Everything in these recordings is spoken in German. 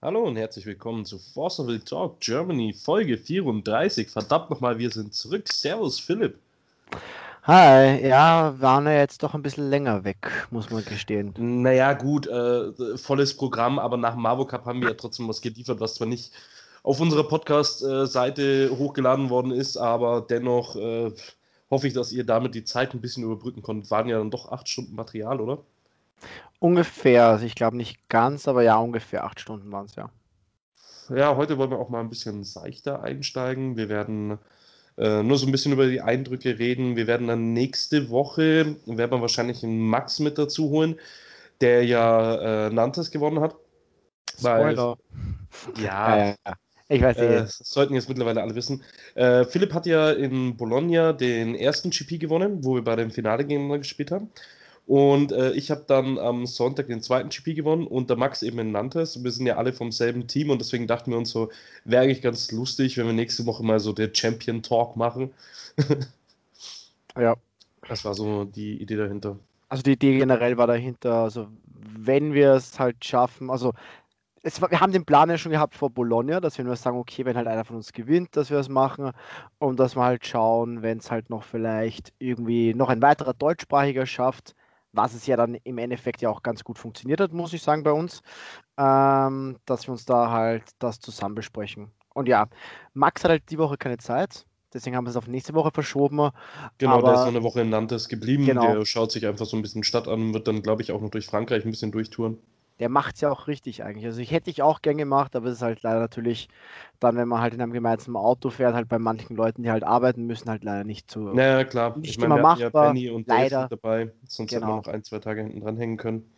Hallo und herzlich willkommen zu Forceville Talk Germany Folge 34. Verdammt nochmal, wir sind zurück. Servus, Philipp. Hi, ja, waren ja jetzt doch ein bisschen länger weg, muss man gestehen. Naja, gut, äh, volles Programm, aber nach dem Marvo Cup haben wir ja trotzdem was geliefert, was zwar nicht auf unserer Podcast-Seite hochgeladen worden ist, aber dennoch äh, hoffe ich, dass ihr damit die Zeit ein bisschen überbrücken konntet. Waren ja dann doch acht Stunden Material, oder? Ungefähr, also ich glaube nicht ganz, aber ja, ungefähr acht Stunden waren es ja. Ja, heute wollen wir auch mal ein bisschen seichter einsteigen. Wir werden äh, nur so ein bisschen über die Eindrücke reden. Wir werden dann nächste Woche, werden wir wahrscheinlich einen Max mit dazu holen, der ja äh, Nantes gewonnen hat. Spoiler. Weil, ja, ja, ja, ich weiß nicht. Äh, sollten jetzt mittlerweile alle wissen. Äh, Philipp hat ja in Bologna den ersten GP gewonnen, wo wir bei dem Finale gegeneinander gespielt haben. Und äh, ich habe dann am Sonntag den zweiten GP gewonnen und der Max eben in Nantes. Wir sind ja alle vom selben Team und deswegen dachten wir uns so, wäre eigentlich ganz lustig, wenn wir nächste Woche mal so der Champion Talk machen. ja. Das war so die Idee dahinter. Also die Idee generell war dahinter, also wenn wir es halt schaffen, also es, wir haben den Plan ja schon gehabt vor Bologna, dass wir nur sagen, okay, wenn halt einer von uns gewinnt, dass wir das machen und dass wir halt schauen, wenn es halt noch vielleicht irgendwie noch ein weiterer Deutschsprachiger schafft, was es ja dann im Endeffekt ja auch ganz gut funktioniert hat, muss ich sagen, bei uns, ähm, dass wir uns da halt das zusammen besprechen. Und ja, Max hat halt die Woche keine Zeit, deswegen haben wir es auf nächste Woche verschoben. Genau, aber, der ist noch eine Woche in Nantes geblieben, genau. der schaut sich einfach so ein bisschen Stadt an, wird dann, glaube ich, auch noch durch Frankreich ein bisschen durchtouren der macht es ja auch richtig eigentlich. Also ich hätte ich auch gern gemacht, aber es ist halt leider natürlich dann, wenn man halt in einem gemeinsamen Auto fährt, halt bei manchen Leuten, die halt arbeiten müssen, halt leider nicht zu. Naja, klar. Nicht ich meine, immer machbar. Ja Penny und leider. dabei, sonst genau. hätten wir noch ein, zwei Tage hinten dran hängen können.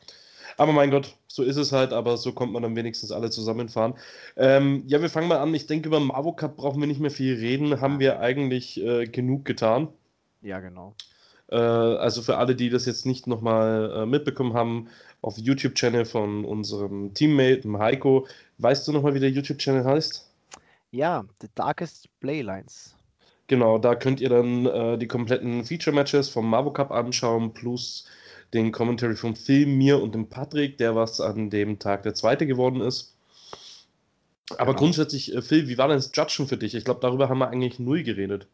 Aber mein Gott, so ist es halt, aber so kommt man dann wenigstens alle zusammenfahren. Ähm, ja, wir fangen mal an. Ich denke, über Marvo Cup brauchen wir nicht mehr viel reden. Haben wir eigentlich äh, genug getan. Ja, genau. Äh, also für alle, die das jetzt nicht nochmal äh, mitbekommen haben, auf YouTube-Channel von unserem Teammate Heiko. Weißt du nochmal, wie der YouTube-Channel heißt? Ja, The Darkest Playlines. Genau, da könnt ihr dann äh, die kompletten Feature-Matches vom Marvo Cup anschauen, plus den Commentary vom Phil, mir und dem Patrick, der was an dem Tag der Zweite geworden ist. Aber genau. grundsätzlich, äh, Phil, wie war denn das Judgen für dich? Ich glaube, darüber haben wir eigentlich null geredet.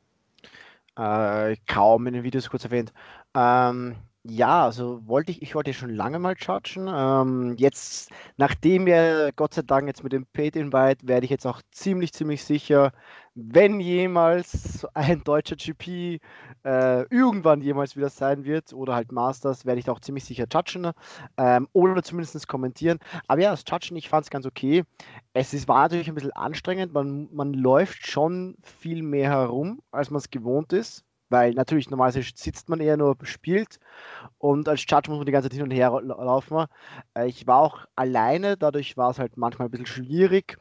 Äh, kaum in den Videos kurz erwähnt. Ähm, ja, also wollte ich, ich wollte schon lange mal judgen. Ähm, jetzt, nachdem wir Gott sei Dank jetzt mit dem Paid Invite, werde ich jetzt auch ziemlich, ziemlich sicher, wenn jemals ein deutscher GP äh, irgendwann jemals wieder sein wird oder halt Masters, werde ich da auch ziemlich sicher judgen ähm, oder zumindest kommentieren. Aber ja, das Judgen, ich fand es ganz okay. Es ist, war natürlich ein bisschen anstrengend. Man, man läuft schon viel mehr herum, als man es gewohnt ist. Weil natürlich normalerweise sitzt man eher nur, spielt und als Judge muss man die ganze Zeit hin und her laufen. Äh, ich war auch alleine, dadurch war es halt manchmal ein bisschen schwierig.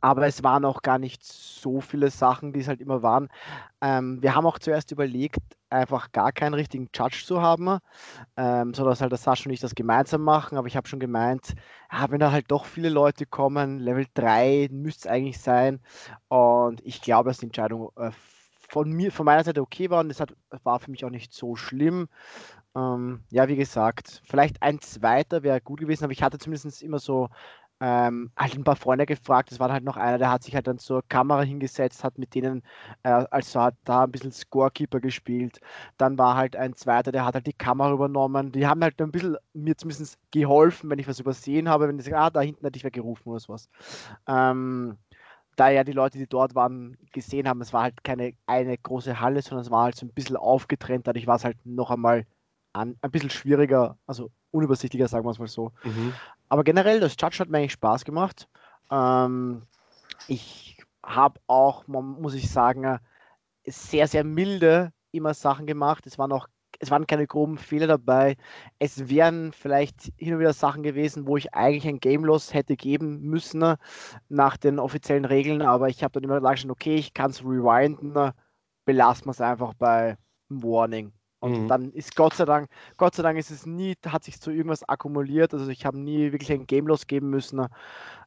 Aber es waren auch gar nicht so viele Sachen, die es halt immer waren. Ähm, wir haben auch zuerst überlegt, einfach gar keinen richtigen Judge zu haben, ähm, sondern halt das Sascha und ich das gemeinsam machen. Aber ich habe schon gemeint, ja, wenn da halt doch viele Leute kommen, Level 3 müsste es eigentlich sein. Und ich glaube, dass die Entscheidung äh, von mir, von meiner Seite okay war und das hat, war für mich auch nicht so schlimm. Ähm, ja, wie gesagt, vielleicht ein zweiter wäre gut gewesen, aber ich hatte zumindest immer so ähm, halt ein paar Freunde gefragt. Es war halt noch einer, der hat sich halt dann zur Kamera hingesetzt, hat mit denen, äh, also hat da ein bisschen Scorekeeper gespielt. Dann war halt ein zweiter, der hat halt die Kamera übernommen. Die haben halt ein bisschen mir zumindest geholfen, wenn ich was übersehen habe, wenn ich sage, ah, da hinten hätte ich wer gerufen oder sowas. Ähm, da ja die Leute, die dort waren, gesehen haben, es war halt keine eine große Halle, sondern es war halt so ein bisschen aufgetrennt. Dadurch war es halt noch einmal an, ein bisschen schwieriger, also unübersichtlicher, sagen wir es mal so. Mhm. Aber generell, das Judge hat mir eigentlich Spaß gemacht. Ähm, ich habe auch, muss ich sagen, sehr, sehr milde immer Sachen gemacht. Es waren auch es waren keine groben Fehler dabei. Es wären vielleicht hin und wieder Sachen gewesen, wo ich eigentlich ein Game Loss hätte geben müssen ne, nach den offiziellen Regeln, aber ich habe dann immer gesagt, okay, ich kann es rewinden, belassen wir es einfach bei Warning. Und mhm. dann ist Gott sei Dank, Gott sei Dank ist es nie, hat sich zu irgendwas akkumuliert. Also ich habe nie wirklich ein Game Loss geben müssen,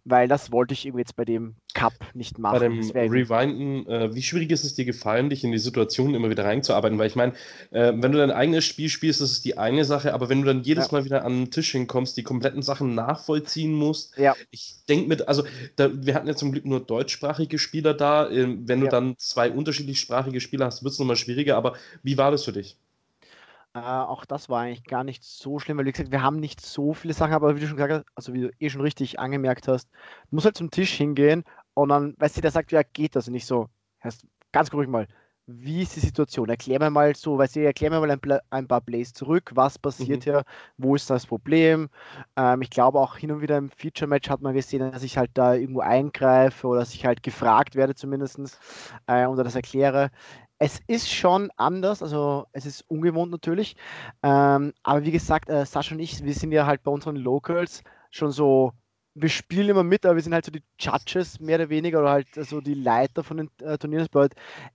weil das wollte ich irgendwie jetzt bei dem Cup nicht machen. Bei dem Rewinden, äh, wie schwierig ist es dir gefallen, dich in die Situation immer wieder reinzuarbeiten? Weil ich meine, äh, wenn du dein eigenes Spiel spielst, das ist die eine Sache, aber wenn du dann jedes ja. Mal wieder an den Tisch hinkommst, die kompletten Sachen nachvollziehen musst, ja. ich denke mit, also da, wir hatten ja zum Glück nur deutschsprachige Spieler da. Äh, wenn du ja. dann zwei unterschiedlich sprachige Spieler hast, wird es nochmal schwieriger. Aber wie war das für dich? Auch das war eigentlich gar nicht so schlimm, weil wie gesagt, wir haben nicht so viele Sachen, aber wie du schon gesagt hast, also wie du eh schon richtig angemerkt hast, du musst halt zum Tisch hingehen und dann, weißt du, der sagt, ja, geht das und nicht so, heißt, ganz ruhig mal, wie ist die Situation? Erklär mir mal so, weißt du, erklär mir mal ein, ein paar Plays zurück, was passiert mhm. hier, wo ist das Problem? Ähm, ich glaube auch hin und wieder im Feature-Match hat man gesehen, dass ich halt da irgendwo eingreife oder dass ich halt gefragt werde zumindest äh, oder das erkläre es ist schon anders, also es ist ungewohnt natürlich. Ähm, aber wie gesagt, äh, Sascha und ich, wir sind ja halt bei unseren Locals schon so, wir spielen immer mit, aber wir sind halt so die Judges mehr oder weniger oder halt so die Leiter von den äh, Turnieren.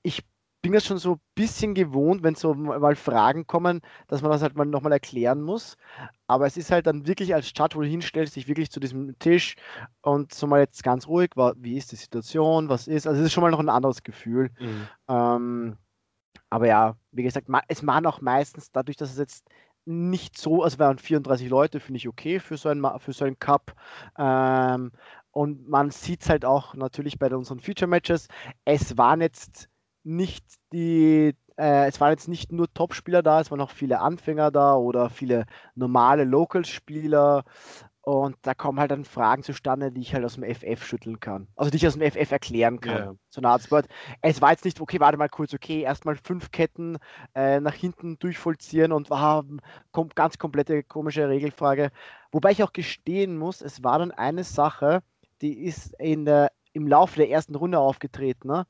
Ich bin das schon so ein bisschen gewohnt, wenn so mal Fragen kommen, dass man das halt mal nochmal erklären muss. Aber es ist halt dann wirklich als Chat, wo du hinstellst, dich wirklich zu diesem Tisch und so mal jetzt ganz ruhig, wie ist die Situation, was ist. Also es ist schon mal noch ein anderes Gefühl. Mhm. Ähm, aber ja, wie gesagt, es waren auch meistens dadurch, dass es jetzt nicht so, also waren 34 Leute, finde ich okay für so einen, für so einen Cup. Ähm, und man sieht es halt auch natürlich bei unseren Feature-Matches. Es waren jetzt nicht die, äh, es waren jetzt nicht nur Top-Spieler da, es waren auch viele Anfänger da oder viele normale Local-Spieler. Und da kommen halt dann Fragen zustande, die ich halt aus dem FF schütteln kann. Also die ich aus dem FF erklären kann. Yeah. So eine Art Sport. Es war jetzt nicht, okay, warte mal kurz, okay, erstmal fünf Ketten äh, nach hinten durchvollziehen und war kom ganz komplette komische Regelfrage. Wobei ich auch gestehen muss, es war dann eine Sache, die ist in der im Laufe der ersten Runde aufgetreten, ne?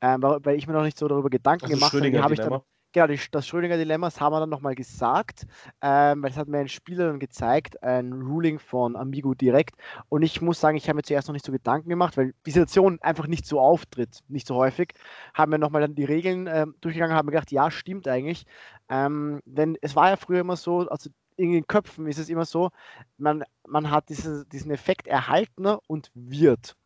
ähm, weil ich mir noch nicht so darüber Gedanken also gemacht habe. Ich dann, genau, die, das Schrödinger-Dilemma, das haben wir dann nochmal gesagt, ähm, weil das hat mir ein Spieler dann gezeigt, ein Ruling von Amigo direkt. Und ich muss sagen, ich habe mir zuerst noch nicht so Gedanken gemacht, weil die Situation einfach nicht so auftritt, nicht so häufig. Haben wir nochmal dann die Regeln äh, durchgegangen, haben gedacht, ja, stimmt eigentlich. Ähm, denn es war ja früher immer so, also in den Köpfen ist es immer so, man, man hat diese, diesen Effekt erhalten und wird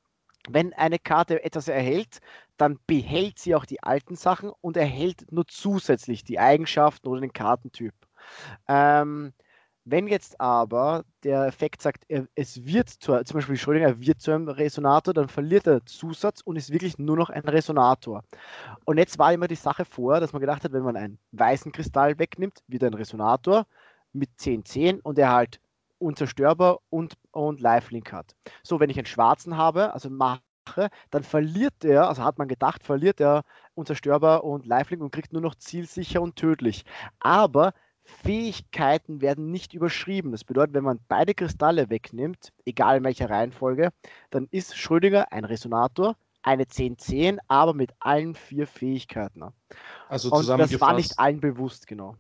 wenn eine Karte etwas erhält, dann behält sie auch die alten Sachen und erhält nur zusätzlich die Eigenschaften oder den Kartentyp. Ähm, wenn jetzt aber der Effekt sagt, es wird zu, zum Beispiel Schrödinger wird zu einem Resonator, dann verliert er Zusatz und ist wirklich nur noch ein Resonator. Und jetzt war immer die Sache vor, dass man gedacht hat, wenn man einen weißen Kristall wegnimmt, wird ein Resonator mit 10-10 und er halt unzerstörbar und, und Lifelink hat. So, wenn ich einen schwarzen habe, also mache, dann verliert er, also hat man gedacht, verliert er unzerstörbar und Lifelink und kriegt nur noch zielsicher und tödlich. Aber Fähigkeiten werden nicht überschrieben. Das bedeutet, wenn man beide Kristalle wegnimmt, egal in welcher Reihenfolge, dann ist Schrödinger ein Resonator, eine 10-10, aber mit allen vier Fähigkeiten. Also und das war nicht allen bewusst, genau.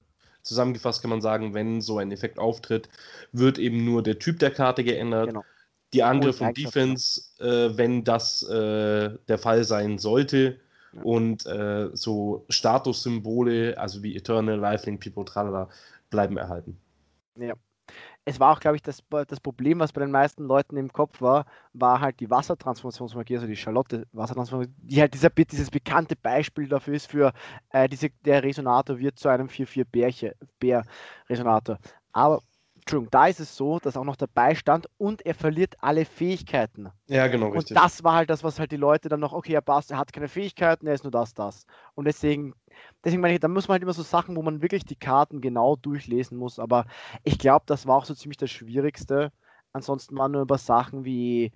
Zusammengefasst kann man sagen, wenn so ein Effekt auftritt, wird eben nur der Typ der Karte geändert. Genau. Die Angriff und, und Defense, äh, wenn das äh, der Fall sein sollte. Ja. Und äh, so Statussymbole, also wie Eternal, Lifelink, People, tralala, bleiben erhalten. Ja es war auch, glaube ich, das, das Problem, was bei den meisten Leuten im Kopf war, war halt die Wassertransformationsmagie, also die Charlotte Wassertransformation, die halt dieser, dieses bekannte Beispiel dafür ist, für äh, diese, der Resonator wird zu einem 4-4-Bär-Resonator. Aber Entschuldigung, da ist es so, dass auch noch dabei stand und er verliert alle Fähigkeiten. Ja, genau, richtig. Und das war halt das, was halt die Leute dann noch, okay, er passt, er hat keine Fähigkeiten, er ist nur das, das. Und deswegen, deswegen meine ich, da muss man halt immer so Sachen, wo man wirklich die Karten genau durchlesen muss. Aber ich glaube, das war auch so ziemlich das Schwierigste. Ansonsten waren nur über Sachen wie,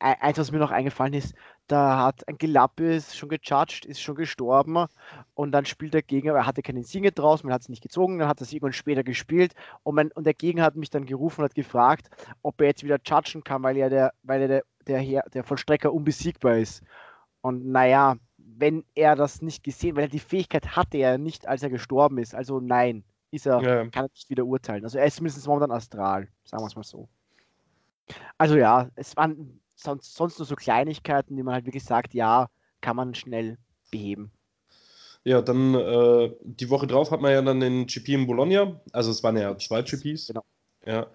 eins, was mir noch eingefallen ist, da hat ein Gelappis schon gejudged, ist schon gestorben und dann spielt der Gegner, er hatte keinen Singer draus, man hat es nicht gezogen, dann hat er es irgendwann später gespielt und, mein, und der Gegner hat mich dann gerufen und hat gefragt, ob er jetzt wieder judgen kann, weil ja der, weil der, der, der, der Vollstrecker unbesiegbar ist. Und naja, wenn er das nicht gesehen, weil er die Fähigkeit hatte er nicht, als er gestorben ist, also nein, ist er, ja. kann er nicht wieder urteilen. Also er ist mindestens momentan astral, sagen wir es mal so. Also ja, es waren sonst, sonst nur so Kleinigkeiten, die man halt wirklich sagt, ja, kann man schnell beheben. Ja, dann äh, die Woche drauf hat man ja dann den GP in Bologna. Also es waren ja zwei GPs. Genau. Ja.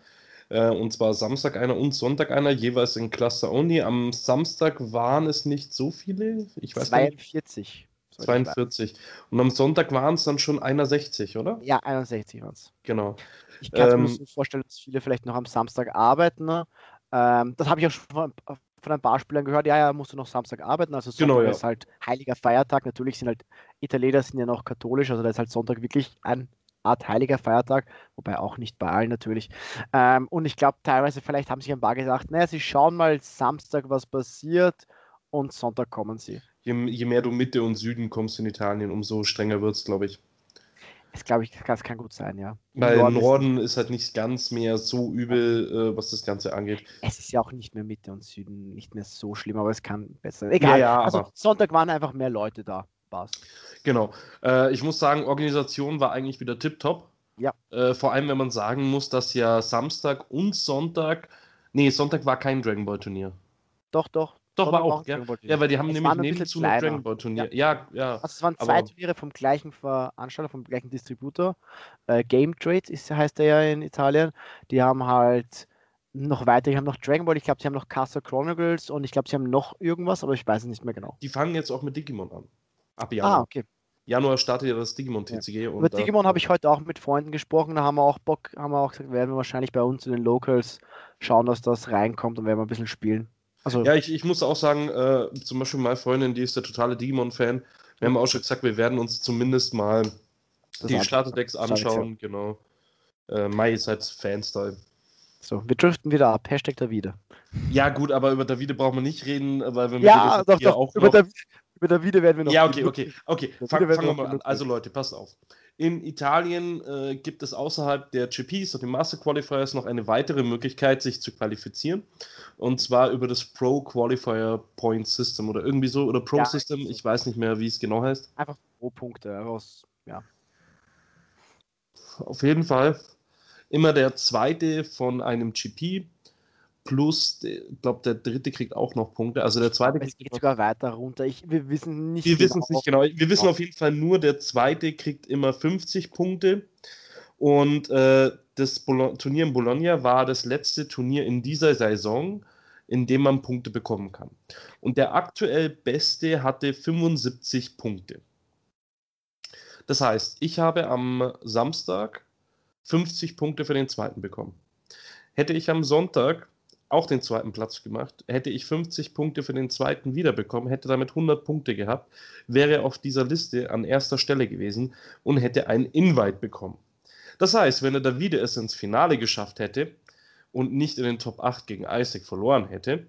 Äh, und zwar Samstag einer und Sonntag einer, jeweils in Cluster Only. Am Samstag waren es nicht so viele. Ich weiß 42. Nicht. 42. Und am Sonntag waren es dann schon 61, oder? Ja, 61 waren es. Genau. Ich kann ähm, mir so vorstellen, dass viele vielleicht noch am Samstag arbeiten. Ähm, das habe ich auch schon von, von, ein paar Spielern gehört. Ja, ja, musst du noch Samstag arbeiten. Also Sonntag genau, ja. ist halt heiliger Feiertag. Natürlich sind halt Italiener sind ja noch katholisch, also da ist halt Sonntag wirklich ein Art heiliger Feiertag, wobei auch nicht bei allen natürlich. Ähm, und ich glaube, teilweise, vielleicht haben sich ein paar gesagt, naja, sie schauen mal Samstag, was passiert und Sonntag kommen sie. Je, je mehr du Mitte und Süden kommst in Italien, umso strenger wird es, glaube ich. Das glaube ich, das kann gut sein, ja. Weil Norden, Norden ist, ist, halt nicht ganz mehr so übel, äh, was das Ganze angeht. Es ist ja auch nicht mehr Mitte und Süden, nicht mehr so schlimm, aber es kann besser sein. Egal, ja, ja, also Sonntag waren einfach mehr Leute da. War's. Genau. Äh, ich muss sagen, Organisation war eigentlich wieder tipptopp. Ja. Äh, vor allem, wenn man sagen muss, dass ja Samstag und Sonntag, nee, Sonntag war kein Dragon Ball Turnier. Doch, doch. Doch, war auch, ja. ja, weil die haben es nämlich nebenzu ein Dragon Ball Turnier. Ja, ja. ja also es waren zwei Turniere vom gleichen Veranstalter, vom gleichen Distributor. Äh, Game Trade ist, heißt der ja in Italien. Die haben halt noch weiter, die haben noch Dragon Ball, ich glaube, sie haben noch Castle Chronicles und ich glaube, sie haben noch irgendwas, aber ich weiß es nicht mehr genau. Die fangen jetzt auch mit Digimon an. Ab Januar. Ah, okay. Januar startet ja das Digimon TCG. Ja. Über Digimon habe ich heute auch mit Freunden gesprochen, da haben wir auch Bock, haben wir auch gesagt, werden wir wahrscheinlich bei uns in den Locals schauen, dass das reinkommt und werden wir ein bisschen spielen. Also, ja, ich, ich muss auch sagen, äh, zum Beispiel meine Freundin, die ist der totale Digimon-Fan. Wir haben auch schon gesagt, wir werden uns zumindest mal die Starterdecks anschauen. Genau. Äh, Mai ist halt Fanstyle. So, wir driften wieder ab. Hashtag Davide. Ja, gut, aber über Davide brauchen wir nicht reden, weil wir ja, doch, doch, auch über, Davide, über Davide werden wir noch. Ja, okay, okay, okay. Fang, fangen wir mal an. Also, Leute, passt auf. In Italien äh, gibt es außerhalb der GPs und den Master Qualifiers noch eine weitere Möglichkeit, sich zu qualifizieren. Und zwar über das Pro Qualifier Point System oder irgendwie so, oder Pro ja, System, ich weiß nicht mehr, wie es genau heißt. Einfach Pro-Punkte aus, ja. Auf jeden Fall immer der zweite von einem GP plus, ich glaube, der dritte kriegt auch noch Punkte. Also der zweite es geht sogar weiter runter. Ich, wir wissen nicht wir genau. nicht genau. Wir wissen auf jeden Fall nur, der zweite kriegt immer 50 Punkte. Und äh, das Turnier in Bologna war das letzte Turnier in dieser Saison, in dem man Punkte bekommen kann. Und der aktuell Beste hatte 75 Punkte. Das heißt, ich habe am Samstag 50 Punkte für den zweiten bekommen. Hätte ich am Sonntag auch den zweiten Platz gemacht. Hätte ich 50 Punkte für den zweiten wiederbekommen, hätte damit 100 Punkte gehabt, wäre auf dieser Liste an erster Stelle gewesen und hätte einen Invite bekommen. Das heißt, wenn er da wieder es ins Finale geschafft hätte und nicht in den Top 8 gegen Isaac verloren hätte,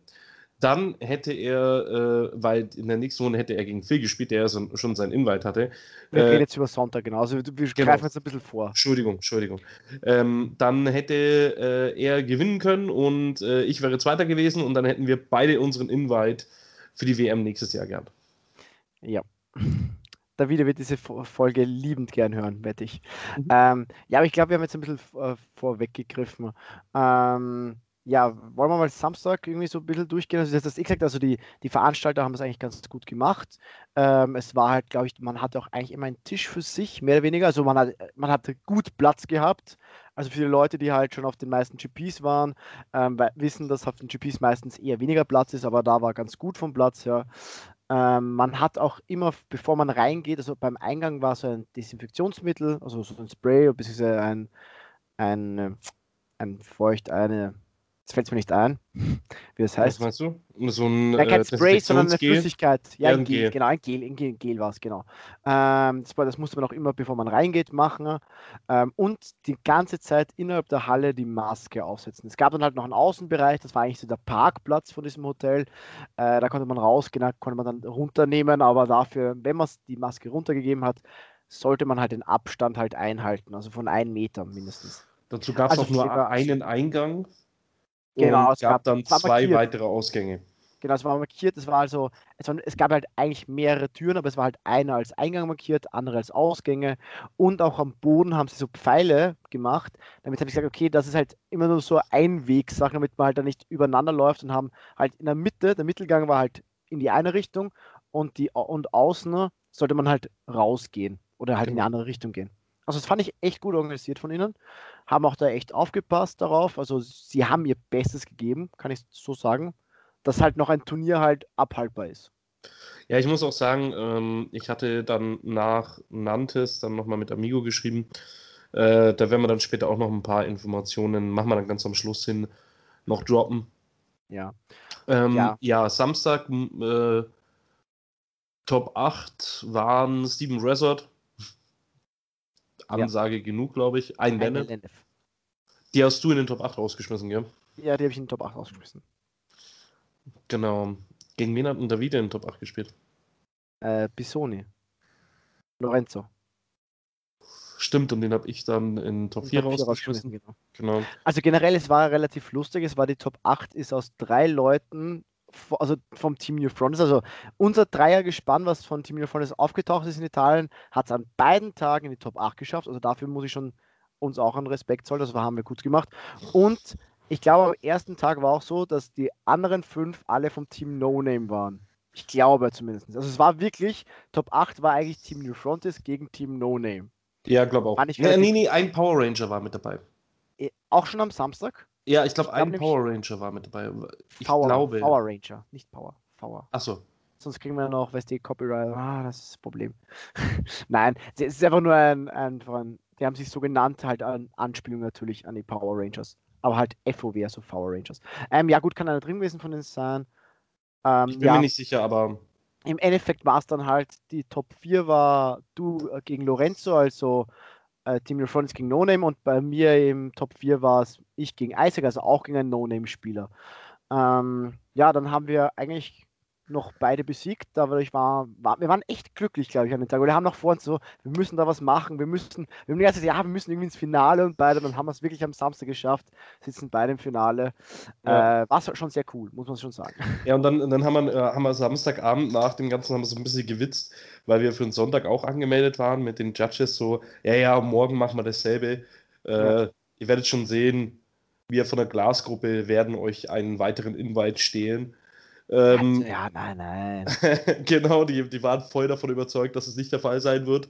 dann hätte er, äh, weil in der nächsten Runde hätte er gegen Phil gespielt, der ja so, schon seinen Invite hatte. Wir äh, reden jetzt über Sonntag, genau. Also wir genau. greifen jetzt ein bisschen vor. Entschuldigung, Entschuldigung. Ähm, dann hätte äh, er gewinnen können und äh, ich wäre Zweiter gewesen und dann hätten wir beide unseren Invite für die WM nächstes Jahr gehabt. Ja. David wird diese Folge liebend gern hören, wette ich. Mhm. Ähm, ja, aber ich glaube, wir haben jetzt ein bisschen äh, vorweggegriffen. Ähm, ja, wollen wir mal Samstag irgendwie so ein bisschen durchgehen? Also, das ist gesagt, also die, die Veranstalter haben es eigentlich ganz gut gemacht. Ähm, es war halt, glaube ich, man hatte auch eigentlich immer einen Tisch für sich, mehr oder weniger. Also man hat, man hatte gut Platz gehabt. Also viele Leute, die halt schon auf den meisten GPs waren, ähm, wissen, dass auf den GPs meistens eher weniger Platz ist, aber da war ganz gut vom Platz her. Ähm, man hat auch immer, bevor man reingeht, also beim Eingang war so ein Desinfektionsmittel, also so ein Spray, beziehungsweise ein, ein, äh, ein feucht, eine Jetzt fällt es mir nicht ein, wie das heißt. Was meinst du? So ein ja, kein äh, Spray, sondern eine Flüssigkeit. Ja, ein Gel, genau, ein Gel, ein Gel, Gel war es, genau. Ähm, das, das, musste man auch immer, bevor man reingeht, machen. Ähm, und die ganze Zeit innerhalb der Halle die Maske aufsetzen. Es gab dann halt noch einen Außenbereich, das war eigentlich so der Parkplatz von diesem Hotel. Äh, da konnte man rausgehen, da konnte man dann runternehmen, aber dafür, wenn man die Maske runtergegeben hat, sollte man halt den Abstand halt einhalten, also von einem Meter mindestens. Dazu gab es also auch nur einen Eingang Genau, es gab, dann zwei markiert. weitere Ausgänge. Genau, es war markiert, es war also, es, war, es, gab halt eigentlich mehrere Türen, aber es war halt einer als Eingang markiert, andere als Ausgänge und auch am Boden haben sie so Pfeile gemacht. Damit habe ich gesagt, okay, das ist halt immer nur so Einwegsache, damit man halt da nicht übereinander läuft und haben halt in der Mitte, der Mittelgang war halt in die eine Richtung und die und außen sollte man halt rausgehen oder halt genau. in eine andere Richtung gehen. Also das fand ich echt gut organisiert von ihnen. Haben auch da echt aufgepasst darauf. Also sie haben ihr Bestes gegeben, kann ich so sagen, dass halt noch ein Turnier halt abhaltbar ist. Ja, ich muss auch sagen, ähm, ich hatte dann nach Nantes dann nochmal mit Amigo geschrieben. Äh, da werden wir dann später auch noch ein paar Informationen, machen wir dann ganz am Schluss hin, noch droppen. Ja. Ähm, ja. ja. Samstag äh, Top 8 waren Steven Resort. Ansage ja. genug, glaube ich. Ein, Bennett. Die hast du in den Top 8 rausgeschmissen, gell? Ja, die habe ich in den Top 8 rausgeschmissen. Genau. Gegen wen hat denn David in den Top 8 gespielt? Äh, Bisoni. Lorenzo. Stimmt, und den habe ich dann in Top 4 rausgeschmissen. Genau. genau. Also generell, es war relativ lustig. Es war die Top 8 ist aus drei Leuten, also vom Team New Fronts. Also unser Dreiergespann, was von Team New Fronts aufgetaucht ist in Italien, hat es an beiden Tagen in die Top 8 geschafft. Also dafür muss ich schon uns auch einen Respekt zollen. Das haben wir gut gemacht. Und ich glaube, am ersten Tag war auch so, dass die anderen fünf alle vom Team No Name waren. Ich glaube zumindest. Also es war wirklich, Top 8 war eigentlich Team New Frontis gegen Team No Name. Ja, glaube auch. Nee, nee, nee, ein Power Ranger war mit dabei. Äh, auch schon am Samstag? Ja, ich glaube, ein Power Ranger war mit dabei. Ich Power, glaube. Power Ranger, nicht Power. Power. Achso. Sonst kriegen wir noch, weißt du, Copyright. Ah, das ist das Problem. Nein, es ist einfach nur ein, ein, ein, die haben sich so genannt, halt an Anspielung natürlich an die Power Rangers. Aber halt FOW, also Power Rangers. Ähm, ja, gut, kann einer drin gewesen von den sein. Ähm, ich bin ja. mir nicht sicher, aber im Endeffekt war es dann halt, die Top 4 war du äh, gegen Lorenzo, also äh, Team Neutronics gegen No Name und bei mir im Top 4 war es ich gegen Isaac, also auch gegen einen No Name-Spieler. Ähm, ja, dann haben wir eigentlich noch beide besiegt. Dadurch war, war, wir waren echt glücklich, glaube ich, an den Tag. wir haben noch vor uns so, wir müssen da was machen, wir müssen, wir haben die ganze Zeit, ja, wir müssen irgendwie ins Finale und beide, dann haben wir es wirklich am Samstag geschafft, sitzen beide im Finale. Ja. Äh, war schon sehr cool, muss man schon sagen. Ja, und dann, dann haben, wir, äh, haben wir Samstagabend nach dem Ganzen haben wir so ein bisschen gewitzt, weil wir für den Sonntag auch angemeldet waren mit den Judges, so, ja, ja, morgen machen wir dasselbe. Äh, ja. Ihr werdet schon sehen, wir von der Glasgruppe werden euch einen weiteren Invite stehlen. Ähm, ja, nein, nein. genau, die, die waren voll davon überzeugt, dass es nicht der Fall sein wird.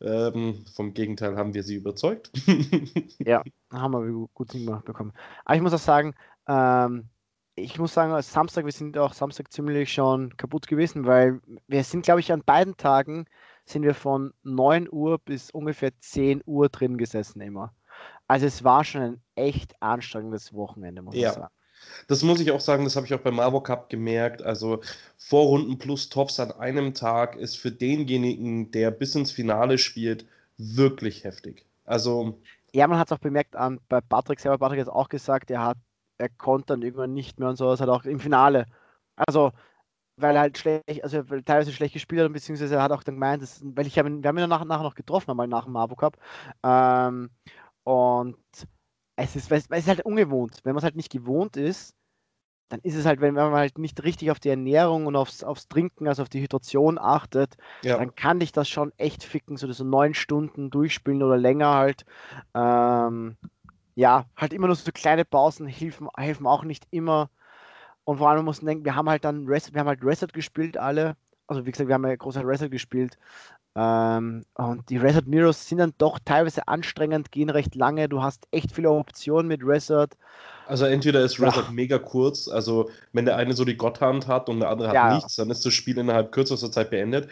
Ähm, vom Gegenteil haben wir sie überzeugt. ja, haben wir gut gemacht bekommen. Aber ich muss auch sagen, ähm, ich muss sagen, Samstag, wir sind auch Samstag ziemlich schon kaputt gewesen, weil wir sind, glaube ich, an beiden Tagen sind wir von 9 Uhr bis ungefähr 10 Uhr drin gesessen immer. Also es war schon ein echt anstrengendes Wochenende, muss ja. ich sagen. Das muss ich auch sagen, das habe ich auch beim Marvo Cup gemerkt. Also Vorrunden plus Tops an einem Tag ist für denjenigen, der bis ins Finale spielt, wirklich heftig. Also. Ja, man hat es auch bemerkt an, bei Patrick selber. Patrick hat auch gesagt, er hat, er konnte dann irgendwann nicht mehr und so. Das hat auch im Finale. Also, weil er halt schlecht, also teilweise schlecht gespielt hat, beziehungsweise er hat auch dann gemeint, dass, weil ich habe wir haben ihn nachher, nachher noch getroffen, einmal nach dem Marvo Cup. Ähm, und es ist, es ist halt ungewohnt. Wenn man es halt nicht gewohnt ist, dann ist es halt, wenn man halt nicht richtig auf die Ernährung und aufs, aufs Trinken, also auf die Hydration achtet, ja. dann kann dich das schon echt ficken, so so neun Stunden durchspielen oder länger halt. Ähm, ja, halt immer nur so kleine Pausen helfen, helfen auch nicht immer. Und vor allem muss man denken, wir haben halt dann Reset, wir haben halt Reset gespielt alle. Also wie gesagt, wir haben ja großer Reset gespielt. Ähm, und die Reset Mirrors sind dann doch teilweise anstrengend, gehen recht lange. Du hast echt viele Optionen mit Reset. Also entweder ist Reset ja. mega kurz, also wenn der eine so die Gotthand hat und der andere hat ja. nichts, dann ist das Spiel innerhalb kürzester Zeit beendet.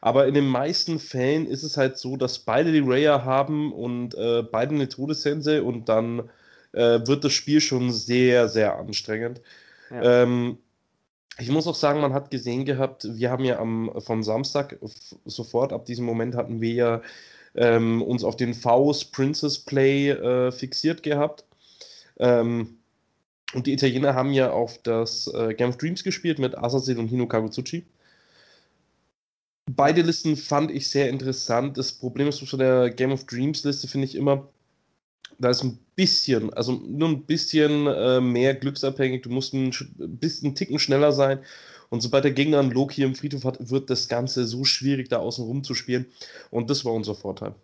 Aber in den meisten Fällen ist es halt so, dass beide die Raya haben und äh, beide eine Todessense und dann äh, wird das Spiel schon sehr, sehr anstrengend. Ja. Ähm, ich muss auch sagen, man hat gesehen gehabt, wir haben ja am, vom Samstag sofort, ab diesem Moment hatten wir ja ähm, uns auf den Faust Princess Play äh, fixiert gehabt. Ähm, und die Italiener haben ja auf das äh, Game of Dreams gespielt mit Asasil und Hino Kagutsuchi. Beide Listen fand ich sehr interessant. Das Problem ist von der Game of Dreams Liste, finde ich immer, da ist ein bisschen, also nur ein bisschen äh, mehr glücksabhängig. Du musst ein bisschen Ticken schneller sein. Und sobald der Gegner einen Loki im Friedhof hat, wird das Ganze so schwierig, da außen rum zu spielen. Und das war unser Vorteil.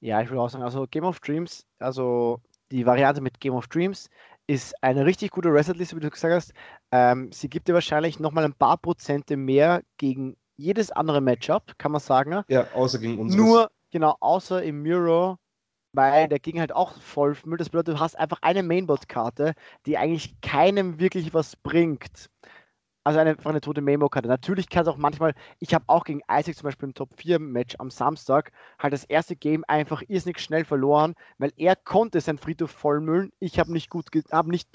Ja, ich würde auch sagen, also Game of Dreams, also die Variante mit Game of Dreams ist eine richtig gute Reset-Liste, wie du gesagt hast. Ähm, sie gibt dir wahrscheinlich nochmal ein paar Prozente mehr gegen jedes andere Matchup, kann man sagen. Ja, außer gegen uns. Nur, genau, außer im Miro, weil der ging halt auch voll Müll. Das bedeutet, du hast einfach eine Mainboard-Karte, die eigentlich keinem wirklich was bringt. Also eine, einfach eine tote Mainboard-Karte. Natürlich kann es auch manchmal, ich habe auch gegen Isaac zum Beispiel im Top 4-Match am Samstag halt das erste Game einfach irrsinnig schnell verloren, weil er konnte seinen Friedhof vollmüllen. Ich habe nicht gut, habe nicht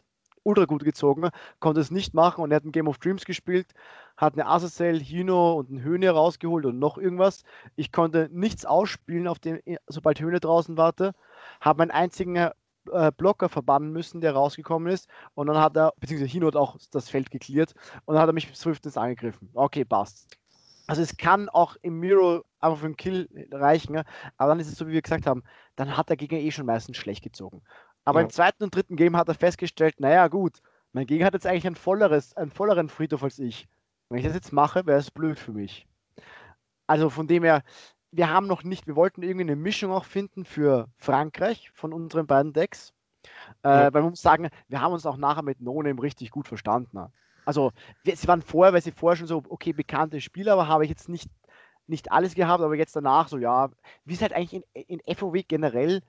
ultra gut gezogen, konnte es nicht machen und er hat ein Game of Dreams gespielt, hat eine Azazel, Hino und ein Höhne rausgeholt und noch irgendwas. Ich konnte nichts ausspielen, auf dem, sobald Höhne draußen warte, habe meinen einzigen äh, Blocker verbannen müssen, der rausgekommen ist und dann hat er, beziehungsweise Hino hat auch das Feld geklärt und dann hat er mich Swiftness angegriffen. Okay, passt. Also es kann auch im Miro einfach für einen Kill reichen, aber dann ist es so, wie wir gesagt haben, dann hat der Gegner eh schon meistens schlecht gezogen. Aber ja. im zweiten und dritten Game hat er festgestellt, naja gut, mein Gegner hat jetzt eigentlich ein volleres, einen volleren Friedhof als ich. Wenn ich das jetzt mache, wäre es blöd für mich. Also von dem her, wir haben noch nicht, wir wollten irgendwie eine Mischung auch finden für Frankreich von unseren beiden Decks. Äh, ja. Weil man muss sagen, wir haben uns auch nachher mit No-Name richtig gut verstanden. Also, wir, sie waren vorher, weil sie vorher schon so, okay, bekannte Spieler, aber habe ich jetzt nicht, nicht alles gehabt, aber jetzt danach so, ja, wie es halt eigentlich in, in FOW generell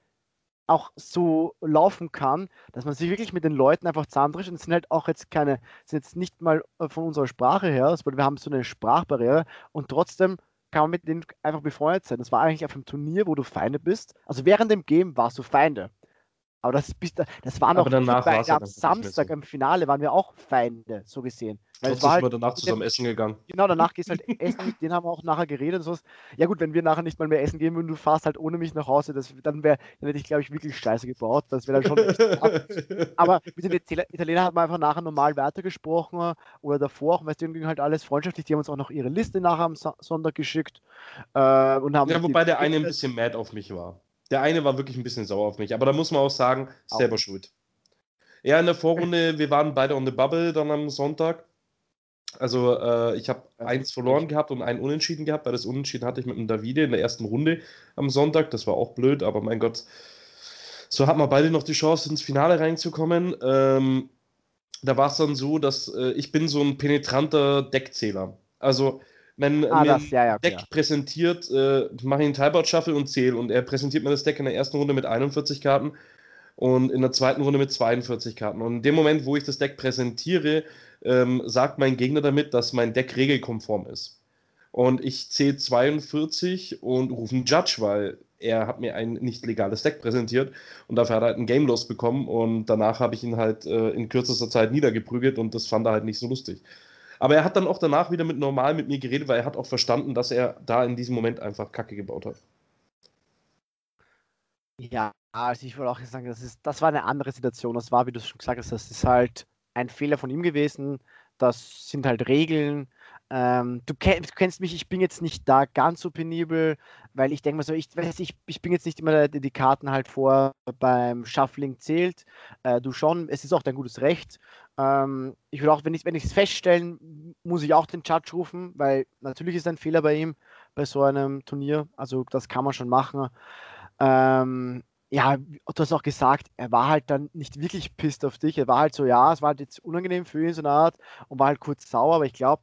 auch so laufen kann, dass man sich wirklich mit den Leuten einfach zusammentrischt und es sind halt auch jetzt keine, sind jetzt nicht mal äh, von unserer Sprache her, weil wir haben so eine Sprachbarriere und trotzdem kann man mit denen einfach befreundet sein. Das war eigentlich auf einem Turnier, wo du Feinde bist. Also während dem Game warst du Feinde. Aber das, das war noch bei, am Samstag so. im Finale waren wir auch Feinde, so gesehen. Weil Trotzdem sind halt, wir danach zusammen essen gegangen. Genau, danach gehst du halt essen, mit denen haben wir auch nachher geredet und sowas. Ja gut, wenn wir nachher nicht mal mehr essen gehen würden, du fahrst halt ohne mich nach Hause, das, dann, wär, dann hätte ich, glaube ich, wirklich scheiße gebaut. Das wäre dann schon echt Aber mit den Italienern hat man einfach nachher normal weitergesprochen oder davor, weißt du, ging halt alles freundschaftlich. Die haben uns auch noch ihre Liste nachher am Sonntag geschickt. Äh, und haben ja, wobei der eine ein bisschen mad auf mich war. Der eine war wirklich ein bisschen sauer auf mich, aber da muss man auch sagen, selber auch. schuld. Ja, in der Vorrunde, wir waren beide on the Bubble dann am Sonntag. Also äh, ich habe eins verloren gehabt und einen Unentschieden gehabt, weil das Unentschieden hatte ich mit dem Davide in der ersten Runde am Sonntag. Das war auch blöd, aber mein Gott, so hatten wir beide noch die Chance, ins Finale reinzukommen. Ähm, da war es dann so, dass äh, ich bin so ein penetranter Deckzähler. Also wenn ah, mir das, ja, ja, Deck präsentiert, äh, mache ich einen Timeout Shuffle und zähle. Und er präsentiert mir das Deck in der ersten Runde mit 41 Karten und in der zweiten Runde mit 42 Karten. Und in dem Moment, wo ich das Deck präsentiere, ähm, sagt mein Gegner damit, dass mein Deck regelkonform ist. Und ich zähle 42 und rufe einen Judge, weil er hat mir ein nicht legales Deck präsentiert und dafür hat er halt einen Game Loss bekommen und danach habe ich ihn halt äh, in kürzester Zeit niedergeprügelt und das fand er halt nicht so lustig. Aber er hat dann auch danach wieder mit normal mit mir geredet, weil er hat auch verstanden, dass er da in diesem Moment einfach Kacke gebaut hat. Ja, also ich wollte auch sagen, das, ist, das war eine andere Situation. Das war, wie du schon gesagt hast, das ist halt ein Fehler von ihm gewesen. Das sind halt Regeln. Ähm, du, kenn, du, kennst mich, ich bin jetzt nicht da ganz so penibel, weil ich denke mal so, ich weiß, ich, ich bin jetzt nicht immer der, der die Karten halt vor beim Shuffling zählt. Äh, du schon, es ist auch dein gutes Recht. Ähm, ich will auch, wenn ich es feststellen, muss ich auch den Judge rufen, weil natürlich ist ein Fehler bei ihm bei so einem Turnier. Also das kann man schon machen. Ähm, ja, du hast auch gesagt, er war halt dann nicht wirklich pisst auf dich. Er war halt so, ja, es war halt jetzt unangenehm für ihn so eine Art und war halt kurz sauer, aber ich glaube,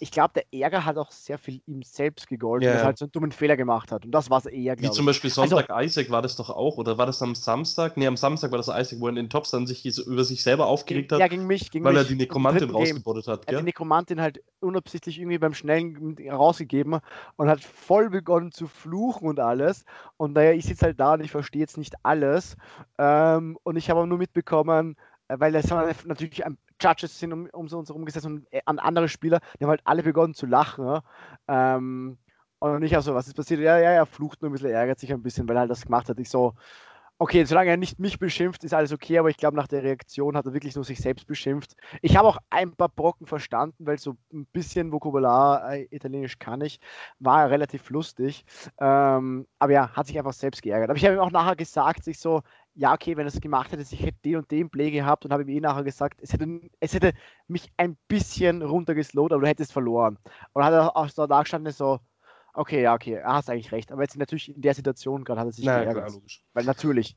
ich glaube, der Ärger hat auch sehr viel ihm selbst gegolten, yeah. dass er halt so einen dummen Fehler gemacht hat. Und das war es eher, Wie zum Beispiel also Sonntag also, Isaac war das doch auch, oder war das am Samstag? Nee, am Samstag war das Isaac, wo er in den Tops dann sich über sich selber aufgeregt hat. Ja, gegen mich. Gegen weil mich er die Nekromantin rausgebottet hat. Er hat die Nekromantin halt unabsichtlich irgendwie beim Schnellen rausgegeben und hat voll begonnen zu fluchen und alles. Und naja, ich sitze halt da und ich verstehe jetzt nicht alles. Ähm, und ich habe nur mitbekommen, weil das natürlich ein Judges sind um, um uns rumgesessen und äh, an andere Spieler, die haben halt alle begonnen zu lachen. Ja? Ähm, und ich auch so, was ist passiert? Ja, ja, er flucht nur ein bisschen, ärgert sich ein bisschen, weil er halt das gemacht hat. Ich so, okay, solange er nicht mich beschimpft, ist alles okay, aber ich glaube, nach der Reaktion hat er wirklich nur sich selbst beschimpft. Ich habe auch ein paar Brocken verstanden, weil so ein bisschen Vokabular äh, Italienisch kann ich, war relativ lustig. Ähm, aber ja, hat sich einfach selbst geärgert. Aber ich habe ihm auch nachher gesagt, sich so, ja, okay, wenn er es gemacht hätte, ich hätte den und den Play gehabt und habe ihm eh nachher gesagt, es hätte, es hätte mich ein bisschen runtergeslowt, aber du hättest verloren. Und hat er auch so da gestanden, so, okay, ja, okay, er hat eigentlich recht. Aber jetzt natürlich in der Situation gerade hat er sich naja, geärgert. Klar, Weil natürlich.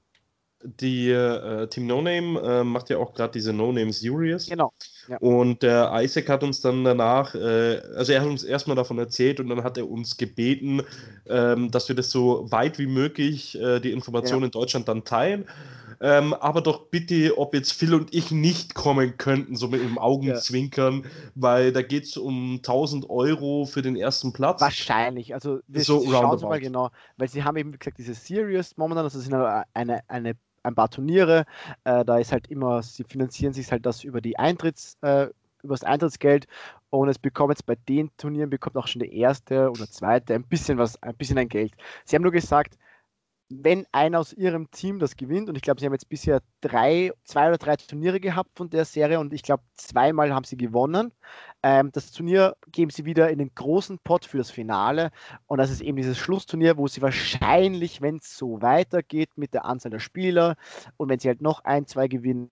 die äh, Team No Name äh, macht ja auch gerade diese No Name Series. Genau. Ja. Und der Isaac hat uns dann danach, äh, also er hat uns erstmal davon erzählt und dann hat er uns gebeten, ähm, dass wir das so weit wie möglich äh, die Informationen ja. in Deutschland dann teilen. Ähm, aber doch bitte, ob jetzt Phil und ich nicht kommen könnten, so mit dem Augenzwinkern, ja. weil da geht es um 1000 Euro für den ersten Platz. Wahrscheinlich, also wir so schauen Sie mal genau, weil sie haben eben gesagt, diese Series momentan, das ist eine, eine, eine ein paar Turniere. Äh, da ist halt immer, sie finanzieren sich halt das über die Eintritts, äh, über das Eintrittsgeld und es bekommt jetzt bei den Turnieren bekommt auch schon der erste oder zweite ein bisschen was, ein bisschen ein Geld. Sie haben nur gesagt, wenn einer aus ihrem Team das gewinnt, und ich glaube, sie haben jetzt bisher drei, zwei oder drei Turniere gehabt von der Serie und ich glaube, zweimal haben sie gewonnen. Ähm, das Turnier geben sie wieder in den großen Pot für das Finale und das ist eben dieses Schlussturnier, wo sie wahrscheinlich, wenn es so weitergeht mit der Anzahl der Spieler und wenn sie halt noch ein, zwei gewinnen,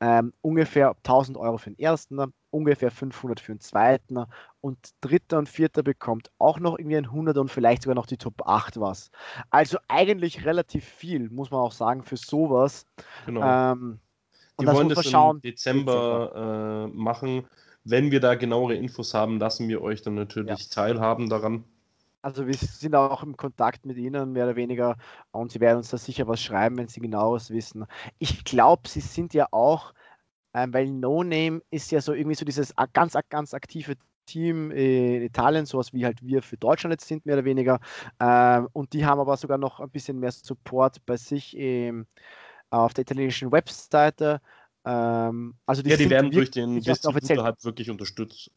ähm, ungefähr 1000 Euro für den ersten, ungefähr 500 für den zweiten und dritter und vierter bekommt auch noch irgendwie ein 100 und vielleicht sogar noch die Top 8 was. Also eigentlich relativ viel, muss man auch sagen, für sowas. Genau. Ähm, die wollen das im Dezember äh, machen. Wenn wir da genauere Infos haben, lassen wir euch dann natürlich ja. teilhaben daran. Also wir sind auch im Kontakt mit ihnen, mehr oder weniger, und sie werden uns da sicher was schreiben, wenn sie genaueres wissen. Ich glaube, sie sind ja auch ähm, weil No Name ist ja so irgendwie so dieses ganz, ganz aktive Team in Italien, sowas wie halt wir für Deutschland jetzt sind, mehr oder weniger. Ähm, und die haben aber sogar noch ein bisschen mehr Support bei sich im, auf der italienischen Webseite. Ähm, also die ja, die werden durch den Distributor halt wirklich unterstützt.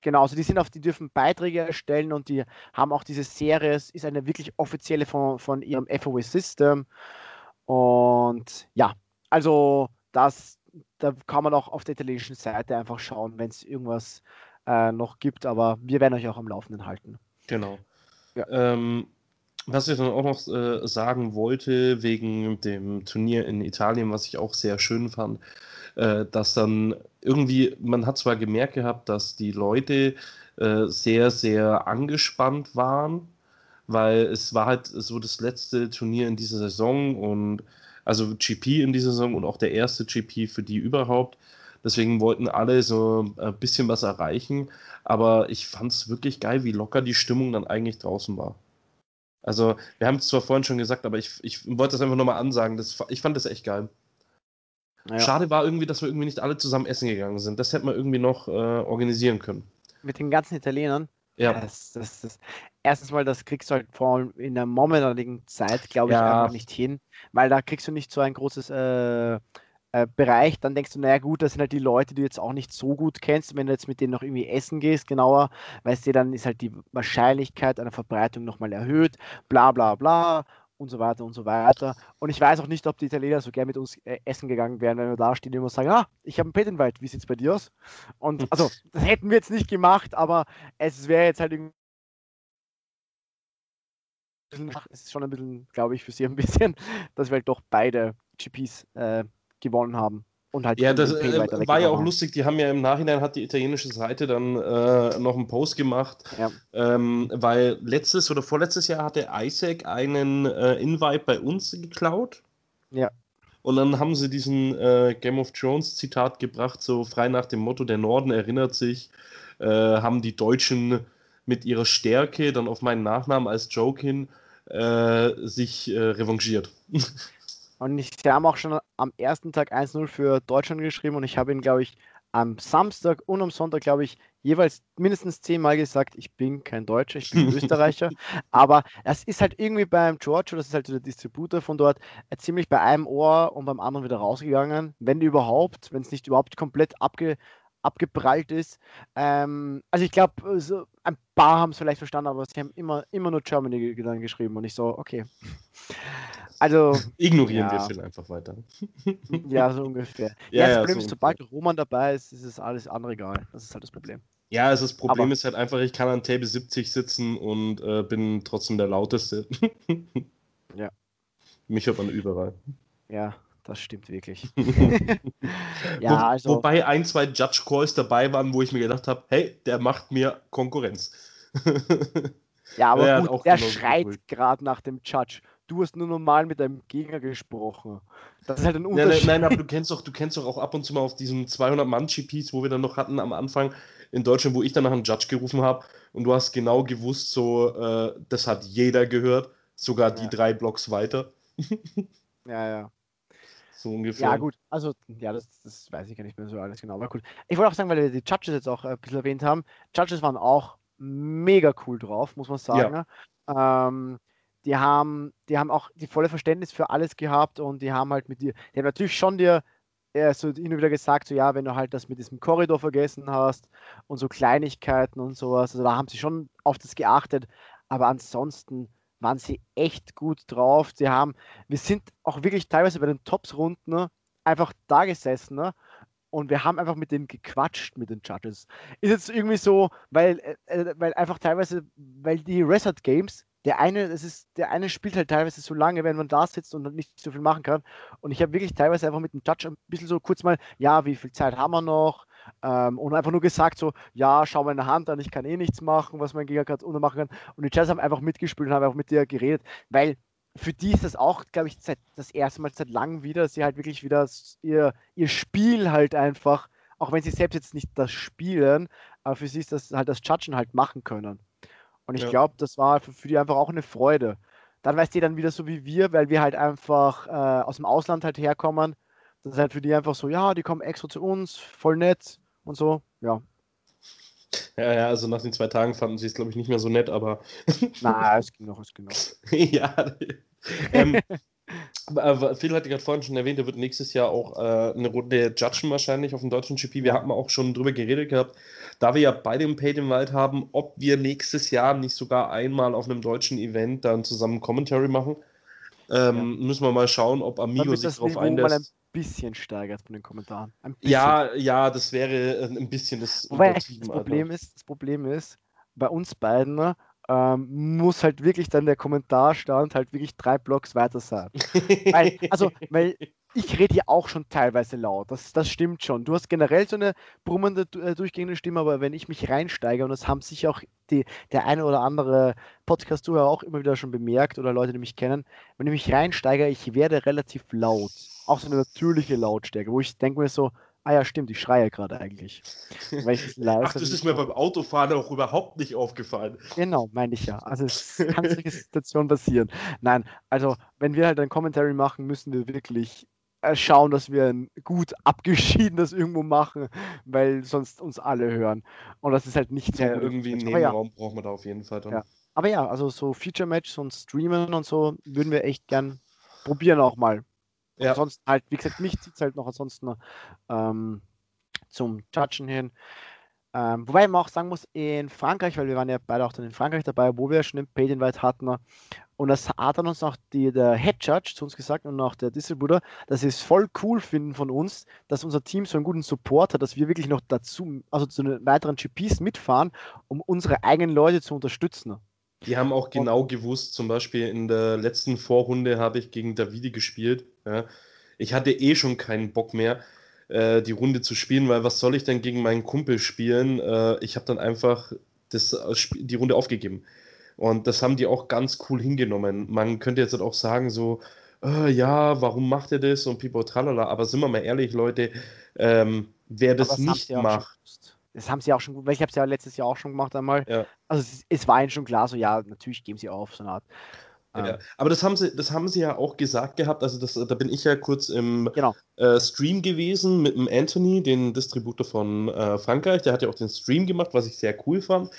Genau, also die sind auf, die dürfen Beiträge erstellen und die haben auch diese Serie, es ist eine wirklich offizielle von, von ihrem FOE System. Und ja, also das, da kann man auch auf der italienischen Seite einfach schauen, wenn es irgendwas äh, noch gibt, aber wir werden euch auch am Laufenden halten. Genau. Ja. Ähm, was ich dann auch noch äh, sagen wollte, wegen dem Turnier in Italien, was ich auch sehr schön fand, äh, dass dann irgendwie, man hat zwar gemerkt gehabt, dass die Leute äh, sehr, sehr angespannt waren, weil es war halt so das letzte Turnier in dieser Saison und also GP in dieser Saison und auch der erste GP für die überhaupt. Deswegen wollten alle so ein bisschen was erreichen. Aber ich fand es wirklich geil, wie locker die Stimmung dann eigentlich draußen war. Also, wir haben es zwar vorhin schon gesagt, aber ich, ich wollte das einfach nochmal ansagen. Das, ich fand das echt geil. Ja. Schade war irgendwie, dass wir irgendwie nicht alle zusammen essen gegangen sind. Das hätte man irgendwie noch äh, organisieren können. Mit den ganzen Italienern? Ja. Das, das, das, erstens mal, das kriegst du halt vor allem in der momentanigen Zeit, glaube ich, ja. einfach nicht hin, weil da kriegst du nicht so ein großes äh, äh, Bereich. Dann denkst du, naja, gut, das sind halt die Leute, die du jetzt auch nicht so gut kennst. Wenn du jetzt mit denen noch irgendwie essen gehst, genauer, weißt du, dann ist halt die Wahrscheinlichkeit einer Verbreitung nochmal erhöht, bla bla bla und so weiter und so weiter. Und ich weiß auch nicht, ob die Italiener so gern mit uns äh, essen gegangen wären, wenn wir da stehen und sagen, ah, ich habe einen Pet Invite, wie sieht es bei dir aus? Und also, das hätten wir jetzt nicht gemacht, aber es wäre jetzt halt irgendwie es ist schon ein bisschen, glaube ich, für sie ein bisschen, dass wir halt doch beide GPs äh, gewonnen haben. Und halt ja, das äh, war ja auch lustig. Die haben ja im Nachhinein hat die italienische Seite dann äh, noch einen Post gemacht, ja. ähm, weil letztes oder vorletztes Jahr hatte Isaac einen äh, Invite bei uns geklaut. Ja. Und dann haben sie diesen äh, Game of Thrones Zitat gebracht, so frei nach dem Motto: Der Norden erinnert sich, äh, haben die Deutschen mit ihrer Stärke dann auf meinen Nachnamen als Joke hin äh, sich revanchiert. Und ich, sie haben auch schon am ersten Tag 1-0 für Deutschland geschrieben und ich habe ihn, glaube ich, am Samstag und am Sonntag, glaube ich, jeweils mindestens zehnmal gesagt, ich bin kein Deutscher, ich bin Österreicher. Aber das ist halt irgendwie beim Giorgio, das ist halt der Distributor von dort, äh, ziemlich bei einem Ohr und beim anderen wieder rausgegangen, wenn überhaupt, wenn es nicht überhaupt komplett abge, abgeprallt ist. Ähm, also ich glaube, so ein paar haben es vielleicht verstanden, aber sie haben immer, immer nur Germany dann geschrieben und ich so, okay. Also. Ignorieren ja. wir Phil einfach weiter. ja, so ungefähr. Ja, ja das Problem so ist, sobald Roman dabei ist, ist es alles andere egal. Das ist halt das Problem. Ja, also das Problem aber, ist halt einfach, ich kann an Table 70 sitzen und äh, bin trotzdem der Lauteste. ja. Mich hört man überall. Ja, das stimmt wirklich. ja, Wo, also, wobei ein, zwei Judge Calls dabei waren, wo ich mir gedacht habe, hey, der macht mir Konkurrenz. ja, aber der, gut, der schreit gerade nach dem Judge. Du hast nur normal mit deinem Gegner gesprochen. Das ist halt ein Unterschied. Nein, nein, aber du kennst doch, du kennst doch auch ab und zu mal auf diesen 200-Mann-GPs, wo wir dann noch hatten am Anfang in Deutschland, wo ich dann nach einem Judge gerufen habe und du hast genau gewusst, so, äh, das hat jeder gehört, sogar die drei Blocks weiter. ja, ja. So ungefähr. Ja, gut, also, ja, das, das weiß ich gar nicht mehr so alles genau, aber gut. Ich wollte auch sagen, weil wir die Judges jetzt auch ein bisschen erwähnt haben, Judges waren auch mega cool drauf, muss man sagen. Ja. Ähm, die haben, die haben auch die volle Verständnis für alles gehabt und die haben halt mit dir, die haben natürlich schon dir äh, so und wieder gesagt, so ja, wenn du halt das mit diesem Korridor vergessen hast und so Kleinigkeiten und sowas, also da haben sie schon auf das geachtet, aber ansonsten waren sie echt gut drauf. Sie haben, wir sind auch wirklich teilweise bei den Tops-Runden ne, einfach da gesessen ne, und wir haben einfach mit denen gequatscht, mit den Judges. Ist jetzt irgendwie so, weil, äh, äh weil einfach teilweise, weil die Resort Games der eine, es ist, der eine spielt halt teilweise so lange, wenn man da sitzt und nicht so viel machen kann. Und ich habe wirklich teilweise einfach mit dem Judge ein bisschen so kurz mal, ja, wie viel Zeit haben wir noch? Ähm, und einfach nur gesagt, so, ja, schau meine Hand an, ich kann eh nichts machen, was mein Gegner gerade machen kann. Und die Jazz haben einfach mitgespielt und haben auch mit dir geredet, weil für die ist das auch, glaube ich, seit, das erste Mal seit langem wieder, dass sie halt wirklich wieder ihr, ihr Spiel halt einfach, auch wenn sie selbst jetzt nicht das spielen, aber für sie ist das halt das Judgen halt machen können. Und ich ja. glaube, das war für, für, die einfach auch eine Freude. Dann weißt du dann wieder so wie wir, weil wir halt einfach äh, aus dem Ausland halt herkommen. Das ist halt für die einfach so, ja, die kommen extra zu uns, voll nett und so, ja. Ja, ja, also nach den zwei Tagen fanden sie es, glaube ich, nicht mehr so nett, aber. Na, es ging noch, es ging noch. ja. ähm, aber Phil hatte gerade vorhin schon erwähnt, er wird nächstes Jahr auch äh, eine Runde judgen wahrscheinlich auf dem deutschen GP. Wir hatten auch schon drüber geredet gehabt, da wir ja beide im Paid in Wald haben, ob wir nächstes Jahr nicht sogar einmal auf einem deutschen Event dann zusammen Commentary machen. Ähm, ja. Müssen wir mal schauen, ob Amigo sich darauf einlässt. mal ein bisschen steigert von den Kommentaren. Ja, ja, das wäre äh, ein bisschen das Wobei, das Problem ist, das Problem ist, bei uns beiden ne, ähm, muss halt wirklich dann der Kommentarstand halt wirklich drei Blocks weiter sein. weil, also, weil ich rede hier auch schon teilweise laut, das, das stimmt schon. Du hast generell so eine brummende, äh, durchgehende Stimme, aber wenn ich mich reinsteige, und das haben sich auch die, der eine oder andere Podcast-Zuhörer auch immer wieder schon bemerkt oder Leute, die mich kennen, wenn ich mich reinsteige, ich werde relativ laut. Auch so eine natürliche Lautstärke, wo ich denke mir so, Ah ja, stimmt, ich schreie gerade eigentlich. Ach, das ist mir beim Autofahren auch überhaupt nicht aufgefallen. Genau, meine ich ja. Also es kann solche Situationen passieren. Nein, also wenn wir halt ein Commentary machen, müssen wir wirklich äh, schauen, dass wir ein gut abgeschiedenes irgendwo machen, weil sonst uns alle hören. Und das ist halt nicht so. Ja, irgendwie einen Nebenraum ja. brauchen wir da auf jeden Fall dann. Ja. Aber ja, also so Feature-Matches und Streamen und so würden wir echt gern probieren auch mal. Ja. Ansonsten halt, wie gesagt, mich zieht es halt noch ansonsten ähm, zum Judgen hin. Ähm, wobei man auch sagen muss, in Frankreich, weil wir waren ja beide auch dann in Frankreich dabei, wo wir schon den Paid Invite hatten, und das hat dann uns auch die, der Head Judge zu uns gesagt und auch der Distributor, dass sie es voll cool finden von uns, dass unser Team so einen guten Support hat, dass wir wirklich noch dazu, also zu den weiteren GPs mitfahren, um unsere eigenen Leute zu unterstützen. Die haben auch genau gewusst, zum Beispiel in der letzten Vorrunde habe ich gegen Davide gespielt. Ja. Ich hatte eh schon keinen Bock mehr, äh, die Runde zu spielen, weil was soll ich denn gegen meinen Kumpel spielen? Äh, ich habe dann einfach das, äh, die Runde aufgegeben. Und das haben die auch ganz cool hingenommen. Man könnte jetzt auch sagen, so, äh, ja, warum macht er das und pipo tralala, aber sind wir mal ehrlich, Leute, ähm, wer das nicht macht, das haben sie auch schon, weil ich habe es ja letztes Jahr auch schon gemacht einmal. Ja. Also es, es, war ihnen schon klar, so ja, natürlich geben sie auf, so eine Art. Ja, ähm. aber das haben sie, das haben sie ja auch gesagt gehabt. Also das, da bin ich ja kurz im genau. äh, Stream gewesen mit dem Anthony, den Distributor von äh, Frankreich. Der hat ja auch den Stream gemacht, was ich sehr cool fand.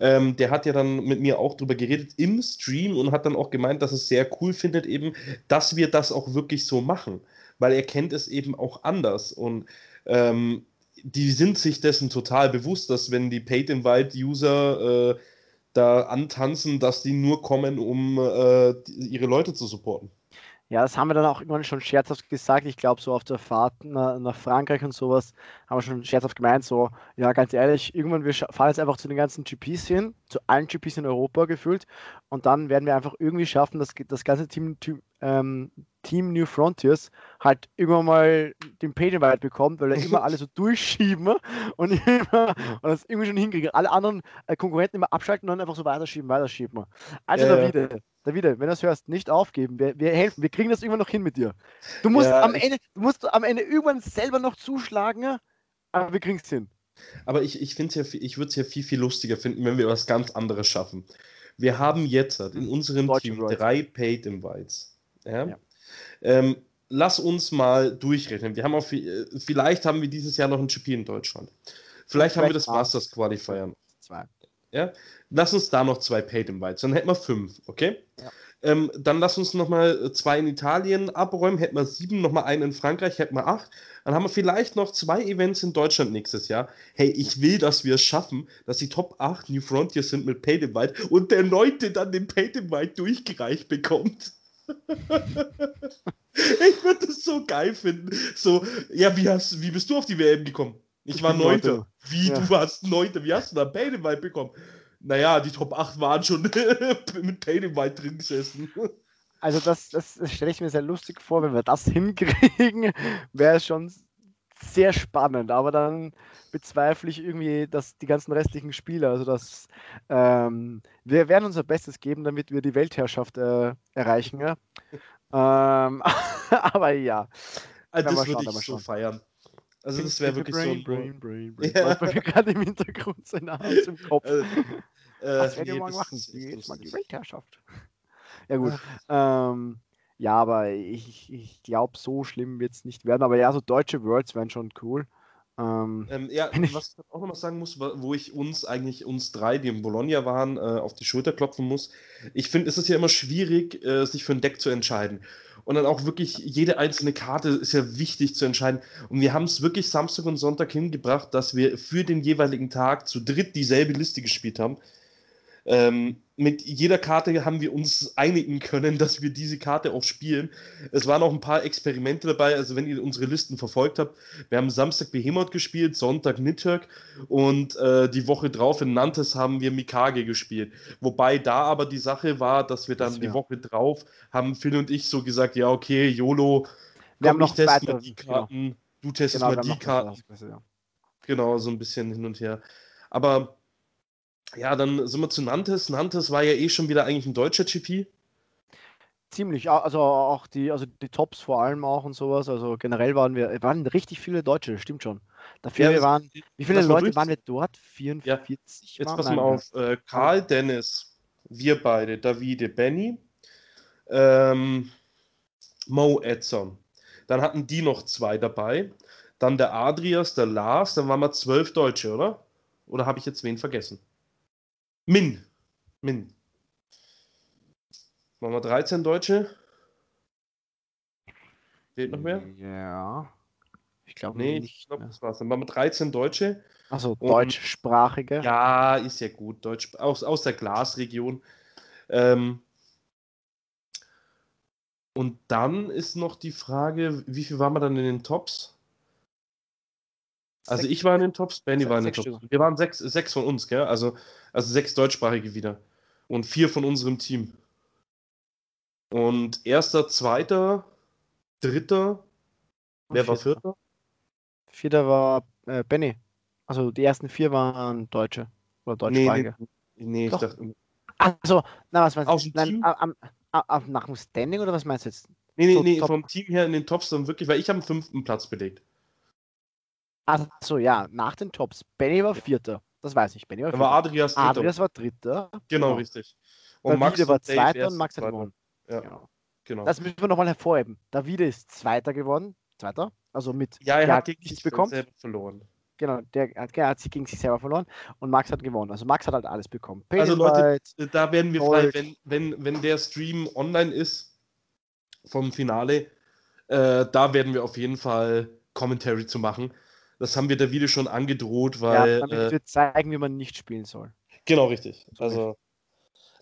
Ähm, der hat ja dann mit mir auch drüber geredet im Stream und hat dann auch gemeint, dass es sehr cool findet eben, dass wir das auch wirklich so machen, weil er kennt es eben auch anders und ähm, die sind sich dessen total bewusst, dass wenn die Paid-in-Wild-User äh, da antanzen, dass die nur kommen, um äh, ihre Leute zu supporten. Ja, das haben wir dann auch irgendwann schon scherzhaft gesagt. Ich glaube, so auf der Fahrt nach, nach, Frankreich und sowas haben wir schon scherzhaft gemeint, so, ja, ganz ehrlich, irgendwann, wir fahren jetzt einfach zu den ganzen GPs hin, zu allen GPs in Europa gefühlt und dann werden wir einfach irgendwie schaffen, dass das ganze Team, ähm, Team New Frontiers halt irgendwann mal den Pagenwald bekommt, weil er immer alle so durchschieben und, immer, und das irgendwie schon hinkriegen. Alle anderen äh, Konkurrenten immer abschalten und dann einfach so weiterschieben, weiterschieben. Also äh, Davide, David, wenn du das hörst, nicht aufgeben. Wir, wir, helfen, wir kriegen das irgendwann noch hin mit dir. Du musst, ja, am, Ende, du musst am Ende irgendwann selber noch zuschlagen, aber wir kriegen es hin. Aber ich, ich, ja, ich würde es ja viel, viel lustiger finden, wenn wir was ganz anderes schaffen. Wir haben jetzt in unserem Deutsche Team World. drei Paid Invites. Ja? ja. Ähm, lass uns mal durchrechnen. Wir haben auch, äh, vielleicht haben wir dieses Jahr noch ein GP in Deutschland. Vielleicht, vielleicht haben wir das Masters Qualifier. Zwei. Ja? Lass uns da noch zwei Paid Invites, dann hätten wir fünf, okay? Ja. Ähm, dann lass uns nochmal zwei in Italien abräumen, hätten wir sieben, nochmal einen in Frankreich, hätten wir acht. Dann haben wir vielleicht noch zwei Events in Deutschland nächstes Jahr. Hey, ich will, dass wir es schaffen, dass die Top 8 New Frontiers sind mit Paid Invite und der Neunte dann den Paid Invite durchgereicht bekommt. ich würde das so geil finden. So, ja, wie, hast, wie bist du auf die WM gekommen? Ich, war Neunter. Wie, ja. du warst Neunter? Wie hast du da Paid Invite bekommen? naja, die Top 8 waren schon mit Pain White drin gesessen. Also das, das stelle ich mir sehr lustig vor, wenn wir das hinkriegen, wäre es schon sehr spannend, aber dann bezweifle ich irgendwie, dass die ganzen restlichen Spieler, also dass ähm, wir werden unser Bestes geben, damit wir die Weltherrschaft äh, erreichen. Ja? ähm, aber ja. Also das würde ich so feiern. Also das wäre wirklich brain, so. Brain, brain, brain. Ja. Weil wir gerade im Hintergrund sein aus im Kopf. Also, äh, Was werden wir morgen machen? Jetzt mal die Weltherrschaft. Ja gut. Ähm, ja, aber ich, ich glaube, so schlimm wird es nicht werden. Aber ja, so deutsche Worlds wären schon cool. Ähm, ähm, ja, was ich auch noch sagen muss, wo ich uns eigentlich, uns drei, die in Bologna waren, äh, auf die Schulter klopfen muss. Ich finde, es ist ja immer schwierig, äh, sich für ein Deck zu entscheiden. Und dann auch wirklich jede einzelne Karte ist ja wichtig zu entscheiden. Und wir haben es wirklich Samstag und Sonntag hingebracht, dass wir für den jeweiligen Tag zu dritt dieselbe Liste gespielt haben. Ähm, mit jeder Karte haben wir uns einigen können, dass wir diese Karte auch spielen. Es waren auch ein paar Experimente dabei, also wenn ihr unsere Listen verfolgt habt. Wir haben Samstag Behemoth gespielt, Sonntag Nidhogg und äh, die Woche drauf in Nantes haben wir Mikage gespielt. Wobei da aber die Sache war, dass wir dann das, die Woche drauf haben Phil und ich so gesagt, ja okay, YOLO, wir haben noch testen mal die genau. Karten, genau. du testest genau, mal die Karten. Ja. Genau, so ein bisschen hin und her. Aber ja, dann sind wir zu Nantes. Nantes war ja eh schon wieder eigentlich ein deutscher GP. Ziemlich, also auch die, also die Tops vor allem auch und sowas. Also generell waren wir, waren richtig viele Deutsche, stimmt schon. Dafür ja, waren, wie viele Leute waren wir dort? 44? Ja. Jetzt passen wir auf. Äh, Karl, Dennis, wir beide, Davide, Benny, ähm, Mo Edson. Dann hatten die noch zwei dabei. Dann der Adrias, der Lars, dann waren wir zwölf Deutsche, oder? Oder habe ich jetzt wen vergessen? Min. Min. Machen wir 13 Deutsche. Fehlt noch mehr? Ja. Ich glaube nee, nicht. Ich glaube, das war's. Dann machen wir 13 Deutsche. Also deutschsprachige. Ja, ist ja gut. Deutsch, aus, aus der Glasregion. Ähm, und dann ist noch die Frage, wie viel waren wir dann in den Tops? Also ich war in den Tops, Benny war in den Tops. Stück. Wir waren sechs, sechs von uns, gell? Also, also sechs deutschsprachige wieder. Und vier von unserem Team. Und erster, zweiter, dritter. Wer war vierter? Vierter war äh, Benny. Also die ersten vier waren Deutsche. Oder deutschsprachige. Nee, nee, nee ich dachte. Also, na, was meinst du? Nein, am, am, am, nach dem Standing oder was meinst du jetzt? Nee, nee, nee, vom Team her in den Tops dann wirklich, weil ich habe den fünften Platz belegt. Achso, ja, nach den Tops. Benny war Vierter. Das weiß ich. Benny war, war Adrias Dritter. Adrias war Dritter. Genau, genau. richtig. Und Davide Max war Zweiter und Max hat gewonnen. Ja, genau. genau. Das müssen wir nochmal hervorheben. Davide ist Zweiter geworden. Zweiter. Also mit. Ja, er hat gegen sich bekommen. selber verloren. Genau, der hat, der hat sich gegen sich selber verloren und Max hat gewonnen. Also Max hat halt alles bekommen. Pay also Leute, da werden wir frei, wenn, wenn, wenn der Stream online ist vom Finale, äh, da werden wir auf jeden Fall Commentary zu machen. Das haben wir der Video schon angedroht, weil. Ja, damit äh, wir zeigen, wie man nicht spielen soll. Genau, richtig. Also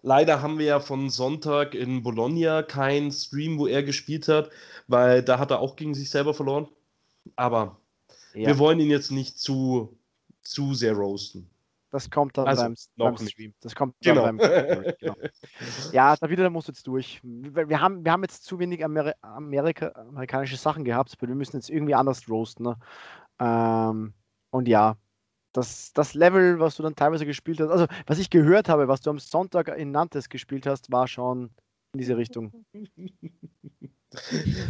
leider haben wir ja von Sonntag in Bologna keinen Stream, wo er gespielt hat, weil da hat er auch gegen sich selber verloren. Aber ja. wir wollen ihn jetzt nicht zu, zu sehr roasten. Das kommt dann also, beim, beim Stream. Das kommt genau. dann beim genau. Ja, da wieder, da muss jetzt durch. Wir haben, wir haben jetzt zu wenig Ameri Amerika, amerikanische Sachen gehabt, wir müssen jetzt irgendwie anders roasten. Ne? Ähm, und ja, das, das Level, was du dann teilweise gespielt hast, also was ich gehört habe, was du am Sonntag in Nantes gespielt hast, war schon in diese Richtung.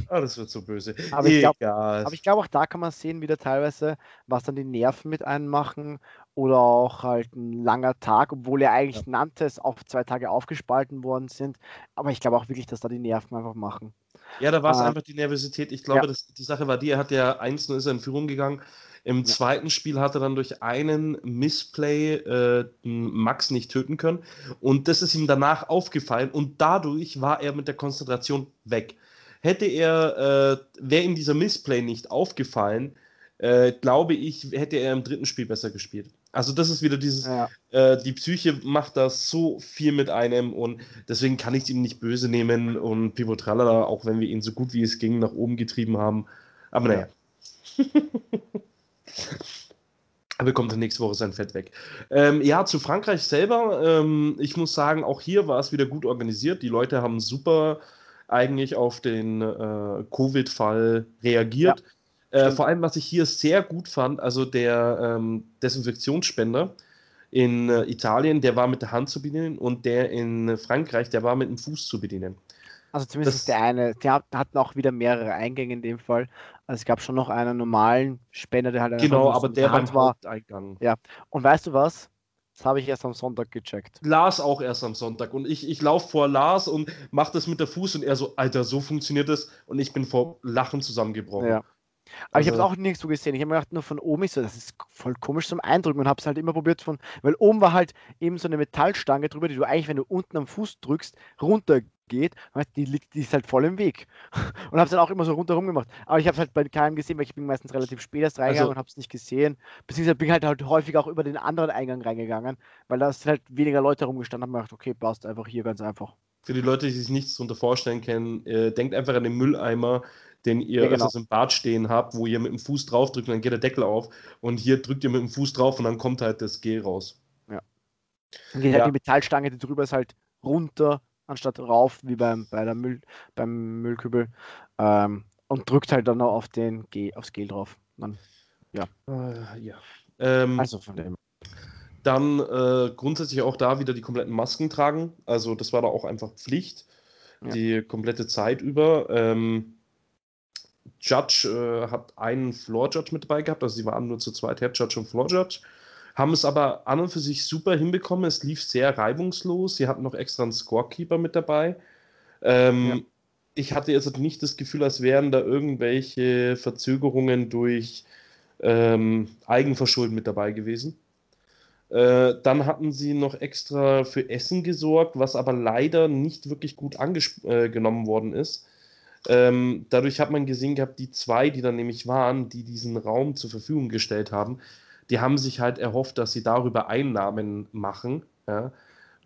ah, das wird so böse. Aber ich glaube glaub auch da kann man sehen, wieder teilweise, was dann die Nerven mit einem machen oder auch halt ein langer Tag, obwohl er eigentlich ja. Nantes auf zwei Tage aufgespalten worden sind. Aber ich glaube auch wirklich, dass da die Nerven einfach machen. Ja, da war es äh, einfach die Nervosität. Ich glaube, ja. dass die Sache war die, er hat ja 1 ist er in Führung gegangen. Im ja. zweiten Spiel hat er dann durch einen Missplay äh, Max nicht töten können. Und das ist ihm danach aufgefallen und dadurch war er mit der Konzentration weg. Hätte er, äh, wäre ihm dieser Missplay nicht aufgefallen, äh, glaube ich, hätte er im dritten Spiel besser gespielt. Also das ist wieder dieses, ja. äh, die Psyche macht das so viel mit einem und deswegen kann ich es ihm nicht böse nehmen und Pivotralla, auch wenn wir ihn so gut wie es ging nach oben getrieben haben. Aber naja. Er bekommt dann nächste Woche sein Fett weg. Ähm, ja, zu Frankreich selber. Ähm, ich muss sagen, auch hier war es wieder gut organisiert. Die Leute haben super eigentlich auf den äh, Covid-Fall reagiert. Ja, äh, vor allem, was ich hier sehr gut fand, also der ähm, Desinfektionsspender in äh, Italien, der war mit der Hand zu bedienen und der in Frankreich, der war mit dem Fuß zu bedienen. Also zumindest das, der eine, der hatten auch wieder mehrere Eingänge in dem Fall. Also es gab schon noch einen normalen Spender, der halt genau, aber der Hand war. Eingang. Ja. Und weißt du was? Das habe ich erst am Sonntag gecheckt. Lars auch erst am Sonntag. Und ich, ich laufe vor Lars und mache das mit der Fuß und er so, Alter, so funktioniert das. Und ich bin vor Lachen zusammengebrochen. Ja. Aber also, ich habe es auch nirgends so gesehen. Ich habe mir gedacht, nur von oben ist so, das ist voll komisch zum Eindrücken und habe es halt immer probiert von, weil oben war halt eben so eine Metallstange drüber, die du eigentlich, wenn du unten am Fuß drückst, runter geht, die, liegt, die ist halt voll im Weg. Und habe es dann auch immer so rundherum gemacht. Aber ich habe es halt bei keinem gesehen, weil ich bin meistens relativ spät erst reingegangen also, und habe es nicht gesehen. Beziehungsweise bin halt, halt häufig auch über den anderen Eingang reingegangen, weil da sind halt weniger Leute rumgestanden und gedacht, okay, passt einfach hier ganz einfach. Für die Leute, die sich nichts darunter vorstellen können, äh, denkt einfach an den Mülleimer, den ihr ja, genau. im Bad stehen habt, wo ihr mit dem Fuß drauf drückt und dann geht der Deckel auf. Und hier drückt ihr mit dem Fuß drauf und dann kommt halt das Gel raus. Ja. Dann geht halt ja. halt die Metallstange, die drüber ist, halt runter, anstatt rauf, wie beim, bei der Müll, beim Müllkübel. Ähm, und drückt halt dann noch auf den G, aufs Gel drauf. Dann, ja. Äh, ja. Ähm, also von dem. Dann äh, grundsätzlich auch da wieder die kompletten Masken tragen. Also das war da auch einfach Pflicht, ja. die komplette Zeit über. Ähm, Judge äh, hat einen Floor Judge mit dabei gehabt, also sie waren nur zu zweit, Head Judge und Floor Judge. Haben es aber an und für sich super hinbekommen. Es lief sehr reibungslos. Sie hatten noch extra einen Scorekeeper mit dabei. Ähm, ja. Ich hatte jetzt nicht das Gefühl, als wären da irgendwelche Verzögerungen durch ähm, Eigenverschulden mit dabei gewesen. Äh, dann hatten sie noch extra für Essen gesorgt, was aber leider nicht wirklich gut angenommen äh, worden ist. Ähm, dadurch hat man gesehen gehabt, die zwei, die dann nämlich waren, die diesen Raum zur Verfügung gestellt haben, die haben sich halt erhofft, dass sie darüber Einnahmen machen. Ja?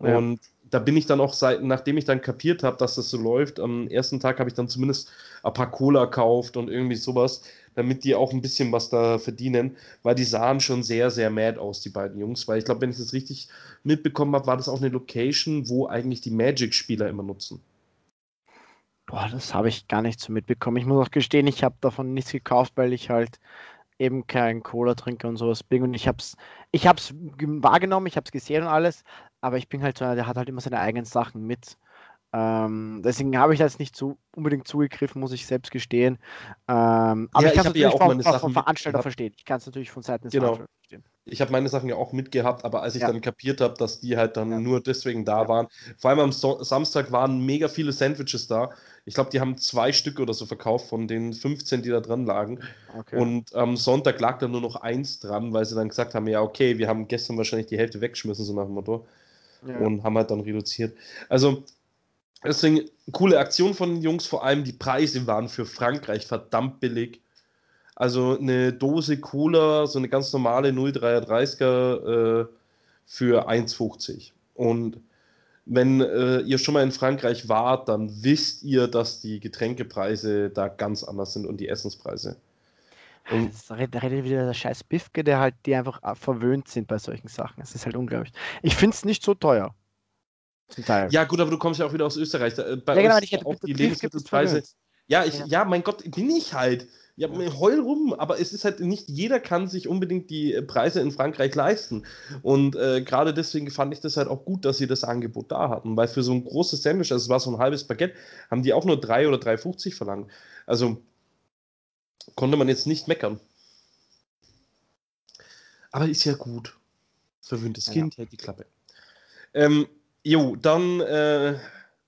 Ja. Und da bin ich dann auch, seit, nachdem ich dann kapiert habe, dass das so läuft, am ersten Tag habe ich dann zumindest ein paar Cola gekauft und irgendwie sowas, damit die auch ein bisschen was da verdienen, weil die sahen schon sehr, sehr mad aus, die beiden Jungs. Weil ich glaube, wenn ich das richtig mitbekommen habe, war das auch eine Location, wo eigentlich die Magic-Spieler immer nutzen. Boah, das habe ich gar nicht so mitbekommen. Ich muss auch gestehen, ich habe davon nichts gekauft, weil ich halt eben kein Cola trinke und sowas bin. Und ich habe es ich hab's wahrgenommen, ich habe es gesehen und alles, aber ich bin halt so einer, der hat halt immer seine eigenen Sachen mit. Ähm, deswegen habe ich das nicht so unbedingt zugegriffen, muss ich selbst gestehen. Ähm, aber ja, ich kann es natürlich ja auch vom, vom Veranstalter verstehen. Ich kann es natürlich von Seiten des genau. Veranstalters verstehen. Ich habe meine Sachen ja auch mitgehabt, aber als ich ja. dann kapiert habe, dass die halt dann ja. nur deswegen da waren, vor allem am so Samstag waren mega viele Sandwiches da. Ich glaube, die haben zwei Stück oder so verkauft von den 15, die da dran lagen. Okay. Und am Sonntag lag da nur noch eins dran, weil sie dann gesagt haben: Ja, okay, wir haben gestern wahrscheinlich die Hälfte weggeschmissen, so nach dem Motto. Und haben halt dann reduziert. Also, Deswegen coole Aktion von den Jungs, vor allem die Preise waren für Frankreich verdammt billig. Also eine Dose Cola, so eine ganz normale 0,33er äh, für 1,50. Und wenn äh, ihr schon mal in Frankreich wart, dann wisst ihr, dass die Getränkepreise da ganz anders sind und die Essenspreise. Und da redet wieder der scheiß Bifke, der halt, die einfach äh, verwöhnt sind bei solchen Sachen. Es ist halt unglaublich. Ich finde es nicht so teuer. Zum Teil. Ja, gut, aber du kommst ja auch wieder aus Österreich. Bei ja, genau, ich hätte auch die Lebensmittelpreise. Ja, ich, ja. ja, mein Gott, bin ich halt. Ja, heul rum, aber es ist halt nicht jeder kann sich unbedingt die Preise in Frankreich leisten. Und äh, gerade deswegen fand ich das halt auch gut, dass sie das Angebot da hatten, weil für so ein großes Sandwich, also es war so ein halbes Baguette, haben die auch nur 3 oder 3,50 verlangt. Also konnte man jetzt nicht meckern. Aber ist ja gut. Verwöhntes Kind, ja. hält die Klappe. Ähm, jo, dann äh,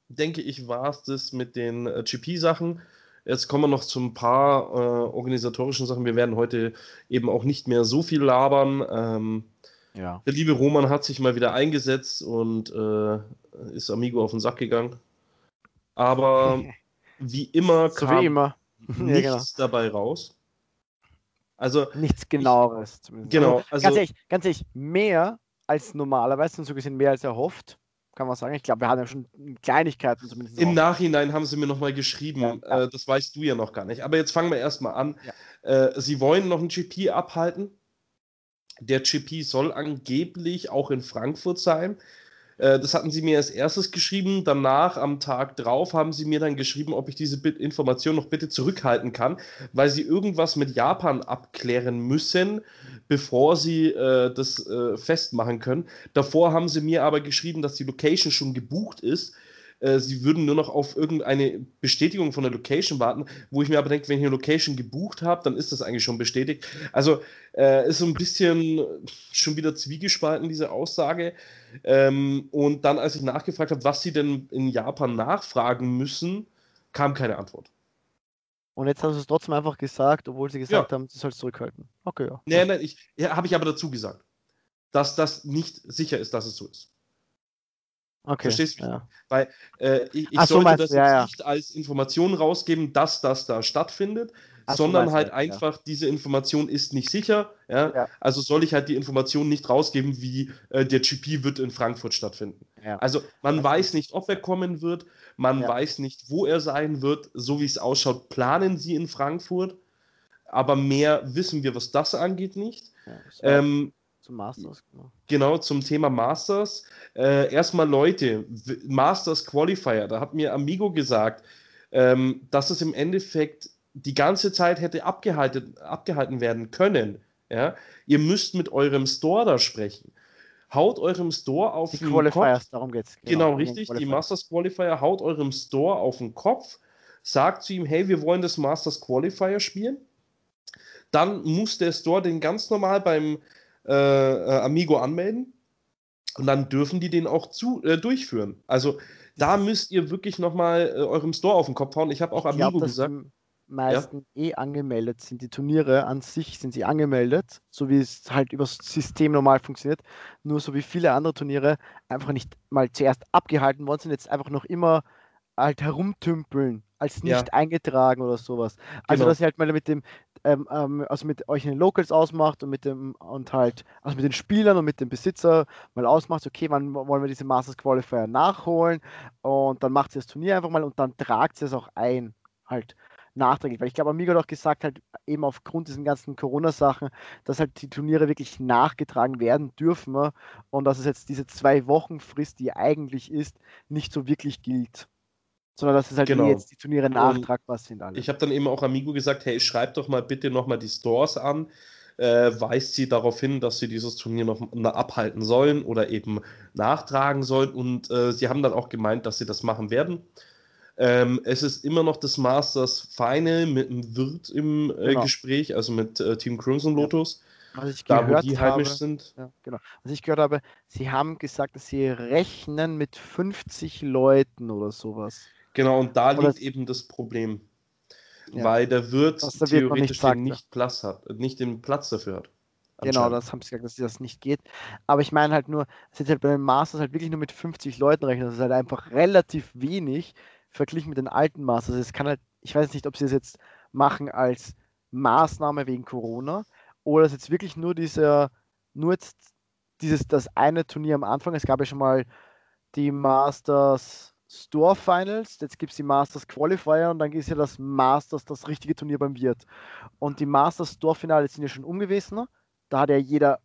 denke ich, war es das mit den äh, GP-Sachen. Jetzt kommen wir noch zu ein paar äh, organisatorischen Sachen. Wir werden heute eben auch nicht mehr so viel labern. Ähm, ja. Der liebe Roman hat sich mal wieder eingesetzt und äh, ist Amigo auf den Sack gegangen. Aber wie immer so kam wie immer. nichts ja, genau. dabei raus. Also nichts genaueres zumindest. Genau. Also, ganz, ehrlich, ganz ehrlich, mehr als normalerweise und so gesehen mehr als erhofft kann man sagen. Ich glaube, wir haben ja schon Kleinigkeiten zumindest. Im Nachhinein haben sie mir nochmal geschrieben. Ja, ja. Äh, das weißt du ja noch gar nicht. Aber jetzt fangen wir erstmal an. Ja. Äh, sie wollen noch ein GP abhalten. Der GP soll angeblich auch in Frankfurt sein. Äh, das hatten sie mir als erstes geschrieben. Danach, am Tag drauf, haben sie mir dann geschrieben, ob ich diese Information noch bitte zurückhalten kann, weil sie irgendwas mit Japan abklären müssen, bevor sie äh, das äh, festmachen können. Davor haben sie mir aber geschrieben, dass die Location schon gebucht ist äh, sie würden nur noch auf irgendeine Bestätigung von der Location warten, wo ich mir aber denke, wenn ich eine Location gebucht habe, dann ist das eigentlich schon bestätigt. Also äh, ist so ein bisschen schon wieder zwiegespalten, diese Aussage. Ähm, und dann, als ich nachgefragt habe, was sie denn in Japan nachfragen müssen, kam keine Antwort. Und jetzt haben sie es trotzdem einfach gesagt, obwohl sie gesagt ja. haben, sie soll es zurückhalten. Okay, ja. Nein, nein, ich, ja, habe ich aber dazu gesagt, dass das nicht sicher ist, dass es so ist. Okay, Verstehst du? Ja. Weil äh, ich, ich sollte so, das ja, ja. nicht als Information rausgeben, dass das da stattfindet, Ach, sondern halt einfach, diese Information ist nicht sicher. Ja? Also soll ich halt die Information nicht rausgeben, wie äh, der GP wird in Frankfurt stattfinden. Also man weiß nicht, ob er kommen wird, man weiß nicht, wo er sein wird. So wie es ausschaut, planen sie in Frankfurt, aber mehr wissen wir, was das angeht, nicht. Ähm, zum Masters, genau. Genau, zum Thema Masters. Äh, erstmal Leute, Masters Qualifier, da hat mir Amigo gesagt, ähm, dass es im Endeffekt die ganze Zeit hätte abgehalten, abgehalten werden können. Ja? Ihr müsst mit eurem Store da sprechen. Haut eurem Store auf die den Qualifiers, Kopf. darum geht's. Genau, genau richtig. Die Masters Qualifier haut eurem Store auf den Kopf, sagt zu ihm, hey, wir wollen das Masters Qualifier spielen. Dann muss der Store den ganz normal beim äh, äh, Amigo anmelden und dann dürfen die den auch zu, äh, durchführen. Also da müsst ihr wirklich nochmal äh, eurem Store auf den Kopf hauen. Ich habe auch Amigo glaub, gesagt. meisten ja? eh angemeldet sind. Die Turniere an sich sind sie angemeldet, so wie es halt über das System normal funktioniert. Nur so wie viele andere Turniere einfach nicht mal zuerst abgehalten worden sind, jetzt einfach noch immer halt herumtümpeln als nicht ja. eingetragen oder sowas. Also genau. dass ihr halt mal mit dem, ähm, ähm, also mit euch in den Locals ausmacht und mit dem und halt, also mit den Spielern und mit dem Besitzer mal ausmacht, okay, wann wollen wir diese Masters Qualifier nachholen und dann macht ihr das Turnier einfach mal und dann tragt ihr es auch ein, halt nachträglich. Weil ich glaube, Amigo hat auch gesagt, halt eben aufgrund diesen ganzen Corona-Sachen, dass halt die Turniere wirklich nachgetragen werden dürfen und dass es jetzt diese zwei Wochen Frist, die eigentlich ist, nicht so wirklich gilt sondern dass es halt genau. jetzt die Turniere nachtragbar sind. Alle. Ich habe dann eben auch Amigo gesagt, hey, schreib doch mal bitte nochmal die Stores an, äh, weist sie darauf hin, dass sie dieses Turnier noch abhalten sollen oder eben nachtragen sollen und äh, sie haben dann auch gemeint, dass sie das machen werden. Ähm, es ist immer noch das Masters Final mit einem Wirt im äh, genau. Gespräch, also mit äh, Team Crimson Lotus. Ja. Was ich da, gehört wo die habe, heimisch sind. Ja, genau. Was ich gehört habe, sie haben gesagt, dass sie rechnen mit 50 Leuten oder sowas. Genau, und da liegt eben das Problem. Ja. Weil der Wirt der theoretisch nicht, sagt, nicht, Platz hat, nicht den Platz dafür hat. Genau, das haben sie gesagt, dass das nicht geht. Aber ich meine halt nur, es ist halt bei den Masters halt wirklich nur mit 50 Leuten rechnen. Das ist halt einfach relativ wenig verglichen mit den alten Masters. Es kann halt, ich weiß nicht, ob sie es jetzt machen als Maßnahme wegen Corona oder es jetzt wirklich nur dieser, nur jetzt dieses, das eine Turnier am Anfang. Es gab ja schon mal die Masters Store Finals, jetzt gibt es die Masters Qualifier und dann ist ja das Masters das richtige Turnier beim Wirt. Und die Masters Store Finale sind ja schon umgewesen. Da hat ja jeder,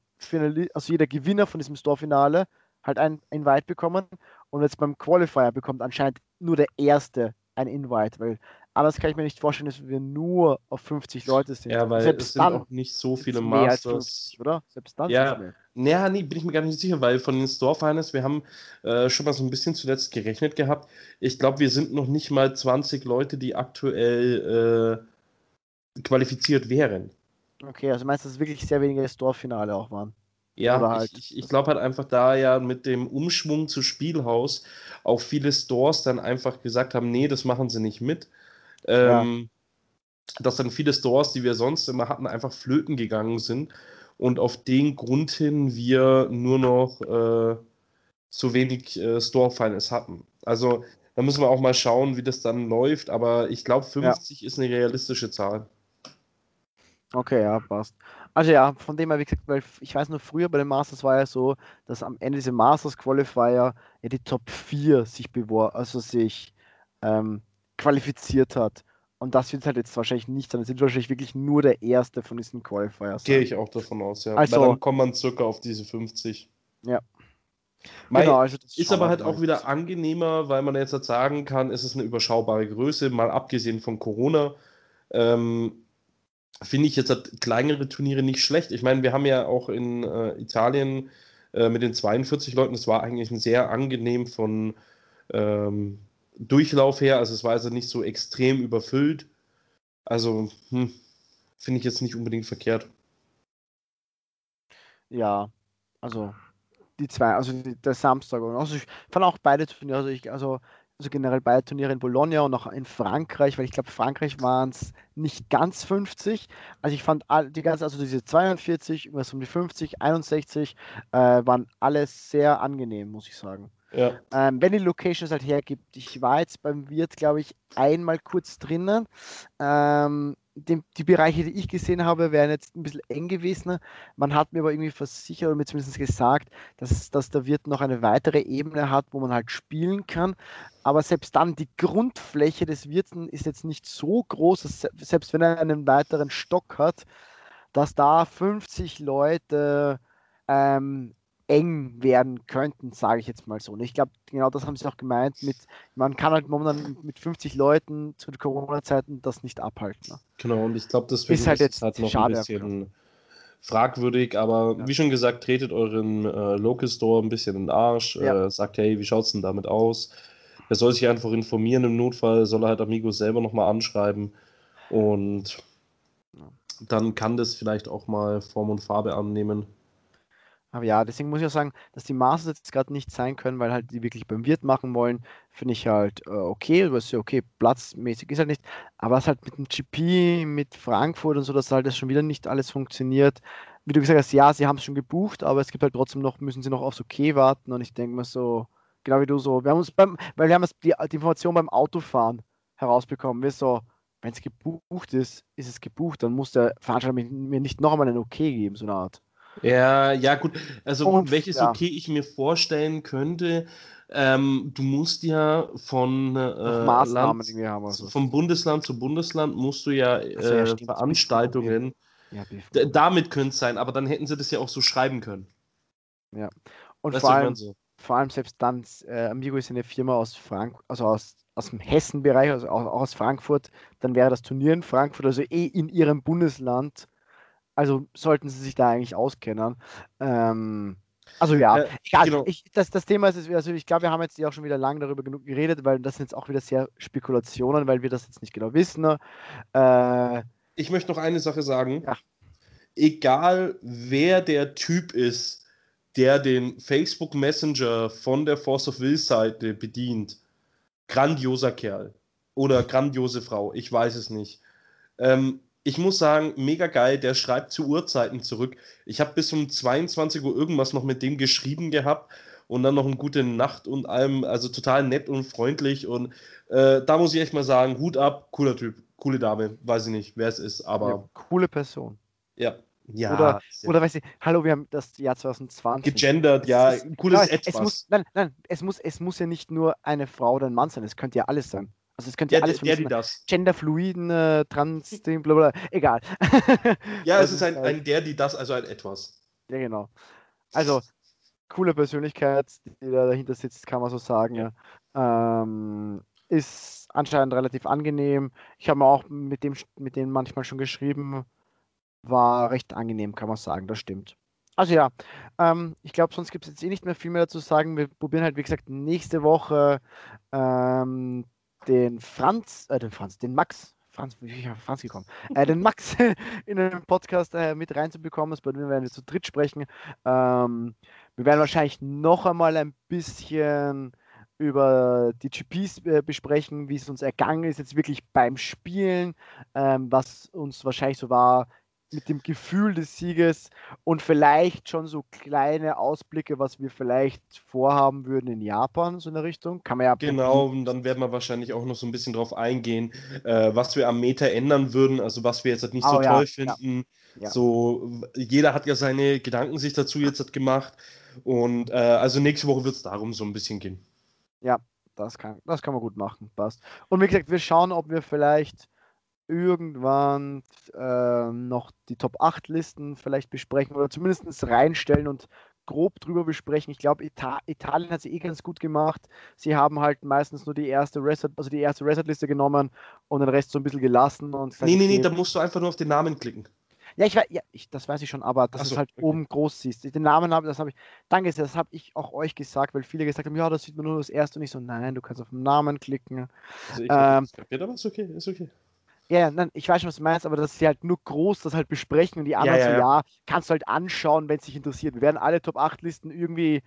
also jeder Gewinner von diesem Store Finale halt ein Invite bekommen und jetzt beim Qualifier bekommt anscheinend nur der Erste ein Invite, weil Anders kann ich mir nicht vorstellen, dass wir nur auf 50 Leute sind. Ja, weil Selbst es sind auch nicht so viele Masters. 50, oder? Selbst dann. Ja, naja, nee, bin ich mir gar nicht sicher, weil von den Store Finals, wir haben äh, schon mal so ein bisschen zuletzt gerechnet gehabt. Ich glaube, wir sind noch nicht mal 20 Leute, die aktuell äh, qualifiziert wären. Okay, also meinst du, dass es wirklich sehr wenige Store-Finale auch waren? Ja, halt. ich, ich glaube halt einfach da ja mit dem Umschwung zu Spielhaus auch viele Stores dann einfach gesagt haben, nee, das machen sie nicht mit. Ähm, ja. Dass dann viele Stores, die wir sonst immer hatten, einfach flöten gegangen sind und auf den Grund hin wir nur noch äh, so wenig äh, Store-Finals hatten. Also da müssen wir auch mal schauen, wie das dann läuft, aber ich glaube 50 ja. ist eine realistische Zahl. Okay, ja, passt. Also ja, von dem her, wie gesagt, weil ich weiß nur, früher bei den Masters war ja so, dass am Ende dieser Masters Qualifier ja die Top 4 sich bewor also sich ähm, qualifiziert hat. Und das wird halt jetzt wahrscheinlich nicht sein. Es sind wahrscheinlich wirklich nur der erste von diesen Qualifiers. Gehe ich auch davon aus, ja. Also, Weil dann kommt man circa auf diese 50. Ja. Mein, genau, also ist aber halt auch wieder angenehmer, weil man jetzt halt sagen kann, es ist eine überschaubare Größe, mal abgesehen von Corona. Ähm, Finde ich jetzt halt kleinere Turniere nicht schlecht. Ich meine, wir haben ja auch in äh, Italien äh, mit den 42 Leuten, das war eigentlich ein sehr angenehm von ähm, Durchlauf her. Also es war also nicht so extrem überfüllt. Also hm, finde ich jetzt nicht unbedingt verkehrt. Ja, also die zwei, also die, der Samstag. Also ich fand auch beide Turniere, also ich, also, also generell beide Turniere in Bologna und auch in Frankreich, weil ich glaube, Frankreich waren es nicht ganz 50. Also ich fand all, die ganze, also diese 42, was um die 50, 61, äh, waren alles sehr angenehm, muss ich sagen. Ja. Ähm, wenn die Location es halt hergibt. Ich war jetzt beim Wirt, glaube ich, einmal kurz drinnen. Ähm, die, die, Bereiche, die ich gesehen habe, wären jetzt ein bisschen eng gewesen. Man hat mir aber irgendwie versichert oder mir zumindest gesagt, dass, dass der Wirt noch eine weitere Ebene hat, wo man halt spielen kann. Aber selbst dann, die Grundfläche des Wirten ist jetzt nicht so groß, dass selbst wenn er einen weiteren Stock hat, dass da 50 Leute ähm, eng werden könnten, sage ich jetzt mal so. Und ich glaube, genau das haben sie auch gemeint mit, man kann halt momentan mit 50 Leuten zu den Corona-Zeiten das nicht abhalten. Ne? Genau, und ich glaube, das ist halt jetzt halt noch schade, ein bisschen ja. fragwürdig, aber ja. wie schon gesagt, tretet euren äh, Local Store ein bisschen in den Arsch, ja. äh, sagt, hey, wie schaut es denn damit aus? Er soll sich einfach informieren, im Notfall soll er halt Amigos selber nochmal anschreiben und dann kann das vielleicht auch mal Form und Farbe annehmen. Aber ja, deswegen muss ich auch sagen, dass die Masters jetzt gerade nicht sein können, weil halt die wirklich beim Wirt machen wollen, finde ich halt äh, okay. Du weißt ja, okay, platzmäßig ist halt nicht. Aber es halt mit dem GP, mit Frankfurt und so, dass halt das schon wieder nicht alles funktioniert. Wie du gesagt hast, ja, sie haben es schon gebucht, aber es gibt halt trotzdem noch, müssen sie noch aufs Okay warten. Und ich denke mir so, genau wie du so, wir haben uns beim, weil wir haben die, die Information beim Autofahren herausbekommen. Wir so, wenn es gebucht ist, ist es gebucht, dann muss der Veranstalter mir nicht noch einmal ein Okay geben, so eine Art. Ja, ja, gut. Also, Und, welches ja. Okay ich mir vorstellen könnte, ähm, du musst ja von äh, Land, also. vom Bundesland zu Bundesland musst du ja, äh, ja stimmt, Veranstaltungen. Ja, damit könnte es sein, aber dann hätten sie das ja auch so schreiben können. Ja. Und vor allem, so. vor allem selbst dann, äh, Amigo ist eine Firma aus Frankfurt, also aus, aus dem Hessen-Bereich, also auch aus Frankfurt, dann wäre das Turnier in Frankfurt, also eh in ihrem Bundesland also sollten sie sich da eigentlich auskennen. Ähm, also ja, äh, egal. Genau. Ich, das, das Thema ist, also ich glaube, wir haben jetzt ja auch schon wieder lange darüber genug geredet, weil das sind jetzt auch wieder sehr Spekulationen, weil wir das jetzt nicht genau wissen. Ne? Äh, ich möchte noch eine Sache sagen. Ja. Egal wer der Typ ist, der den Facebook Messenger von der Force of Will Seite bedient, grandioser Kerl oder grandiose Frau, ich weiß es nicht. Ähm, ich muss sagen, mega geil, der schreibt zu Uhrzeiten zurück. Ich habe bis um 22 Uhr irgendwas noch mit dem geschrieben gehabt und dann noch eine gute Nacht und allem, also total nett und freundlich und äh, da muss ich echt mal sagen, Hut ab, cooler Typ, coole Dame, weiß ich nicht, wer es ist, aber... Ja, coole Person. Ja, ja, oder, oder weißt du, hallo, wir haben das Jahr 2020. Gegendert, ja, cooles nein, etwas. Es muss, nein, nein, es muss, es muss ja nicht nur eine Frau oder ein Mann sein, es könnte ja alles sein. Also es könnte ja, alles der, der, das. Genderfluiden, äh, Trans, bla bla, egal. ja, es ist ein, ein der, die das, also ein etwas. Ja, genau. Also, coole Persönlichkeit, die da dahinter sitzt, kann man so sagen. Ja. Ähm, ist anscheinend relativ angenehm. Ich habe auch mit dem mit denen manchmal schon geschrieben. War recht angenehm, kann man sagen, das stimmt. Also ja, ähm, ich glaube, sonst gibt es jetzt eh nicht mehr viel mehr dazu sagen. Wir probieren halt, wie gesagt, nächste Woche ähm, den Franz, äh, den Franz, den Max, Franz, wie ich auf Franz gekommen, äh, den Max in den Podcast äh, mit reinzubekommen. Bei dem werden wir zu dritt sprechen. Ähm, wir werden wahrscheinlich noch einmal ein bisschen über die GPs äh, besprechen, wie es uns ergangen ist, jetzt wirklich beim Spielen, ähm, was uns wahrscheinlich so war, mit dem Gefühl des Sieges und vielleicht schon so kleine Ausblicke, was wir vielleicht vorhaben würden in Japan, so in der Richtung. Kann man ja. Genau, und dann werden wir wahrscheinlich auch noch so ein bisschen drauf eingehen, äh, was wir am Meta ändern würden, also was wir jetzt halt nicht oh, so ja, toll finden. Ja. So, jeder hat ja seine Gedanken sich dazu jetzt halt gemacht. Und äh, also nächste Woche wird es darum so ein bisschen gehen. Ja, das kann, das kann man gut machen. Passt. Und wie gesagt, wir schauen, ob wir vielleicht irgendwann äh, noch die Top 8 Listen vielleicht besprechen oder zumindest reinstellen und grob drüber besprechen. Ich glaube, Ita Italien hat sie eh ganz gut gemacht. Sie haben halt meistens nur die erste Reset, also die erste Reset-Liste genommen und den Rest so ein bisschen gelassen. Und nee, nee, nee, da musst du einfach nur auf den Namen klicken. Ja, ich, ja, ich das weiß ich schon, aber dass so, du halt okay. oben groß siehst. Den Namen habe, das habe ich, danke sehr, das habe ich auch euch gesagt, weil viele gesagt haben, ja, das sieht man nur das erste und ich so, nein, du kannst auf den Namen klicken. Also ich ähm, kapiert, aber ist okay, ist okay. Ja, nein, ich weiß schon, was du meinst, aber dass sie halt nur groß das halt besprechen und die anderen ja, ja, so, ja, kannst du halt anschauen, wenn es dich interessiert. Wir werden alle Top 8 Listen irgendwie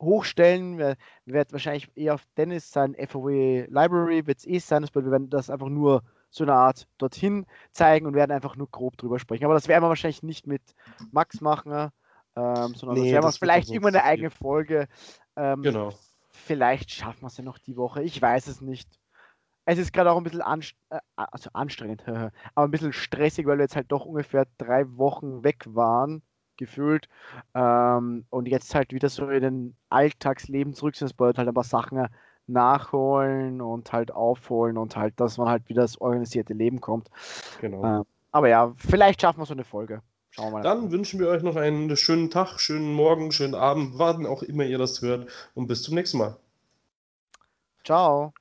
hochstellen. Wir, wir werden wahrscheinlich eher auf Dennis sein FOW Library, wird es eh sein, wir werden das einfach nur so eine Art dorthin zeigen und werden einfach nur grob drüber sprechen. Aber das werden wir wahrscheinlich nicht mit Max machen, ähm, sondern nee, das werden wir vielleicht irgendwann eine eigene Folge. Ähm, genau. Vielleicht schaffen wir es ja noch die Woche. Ich weiß es nicht es ist gerade auch ein bisschen anst äh, also anstrengend, aber ein bisschen stressig, weil wir jetzt halt doch ungefähr drei Wochen weg waren, gefühlt. Ähm, und jetzt halt wieder so in den Alltagsleben zurück sind. Das bedeutet halt ein paar Sachen nachholen und halt aufholen und halt, dass man halt wieder das organisierte Leben kommt. Genau. Ähm, aber ja, vielleicht schaffen wir so eine Folge. Schauen wir mal. Dann wünschen wir euch noch einen schönen Tag, schönen Morgen, schönen Abend, wann auch immer ihr das hört. Und bis zum nächsten Mal. Ciao.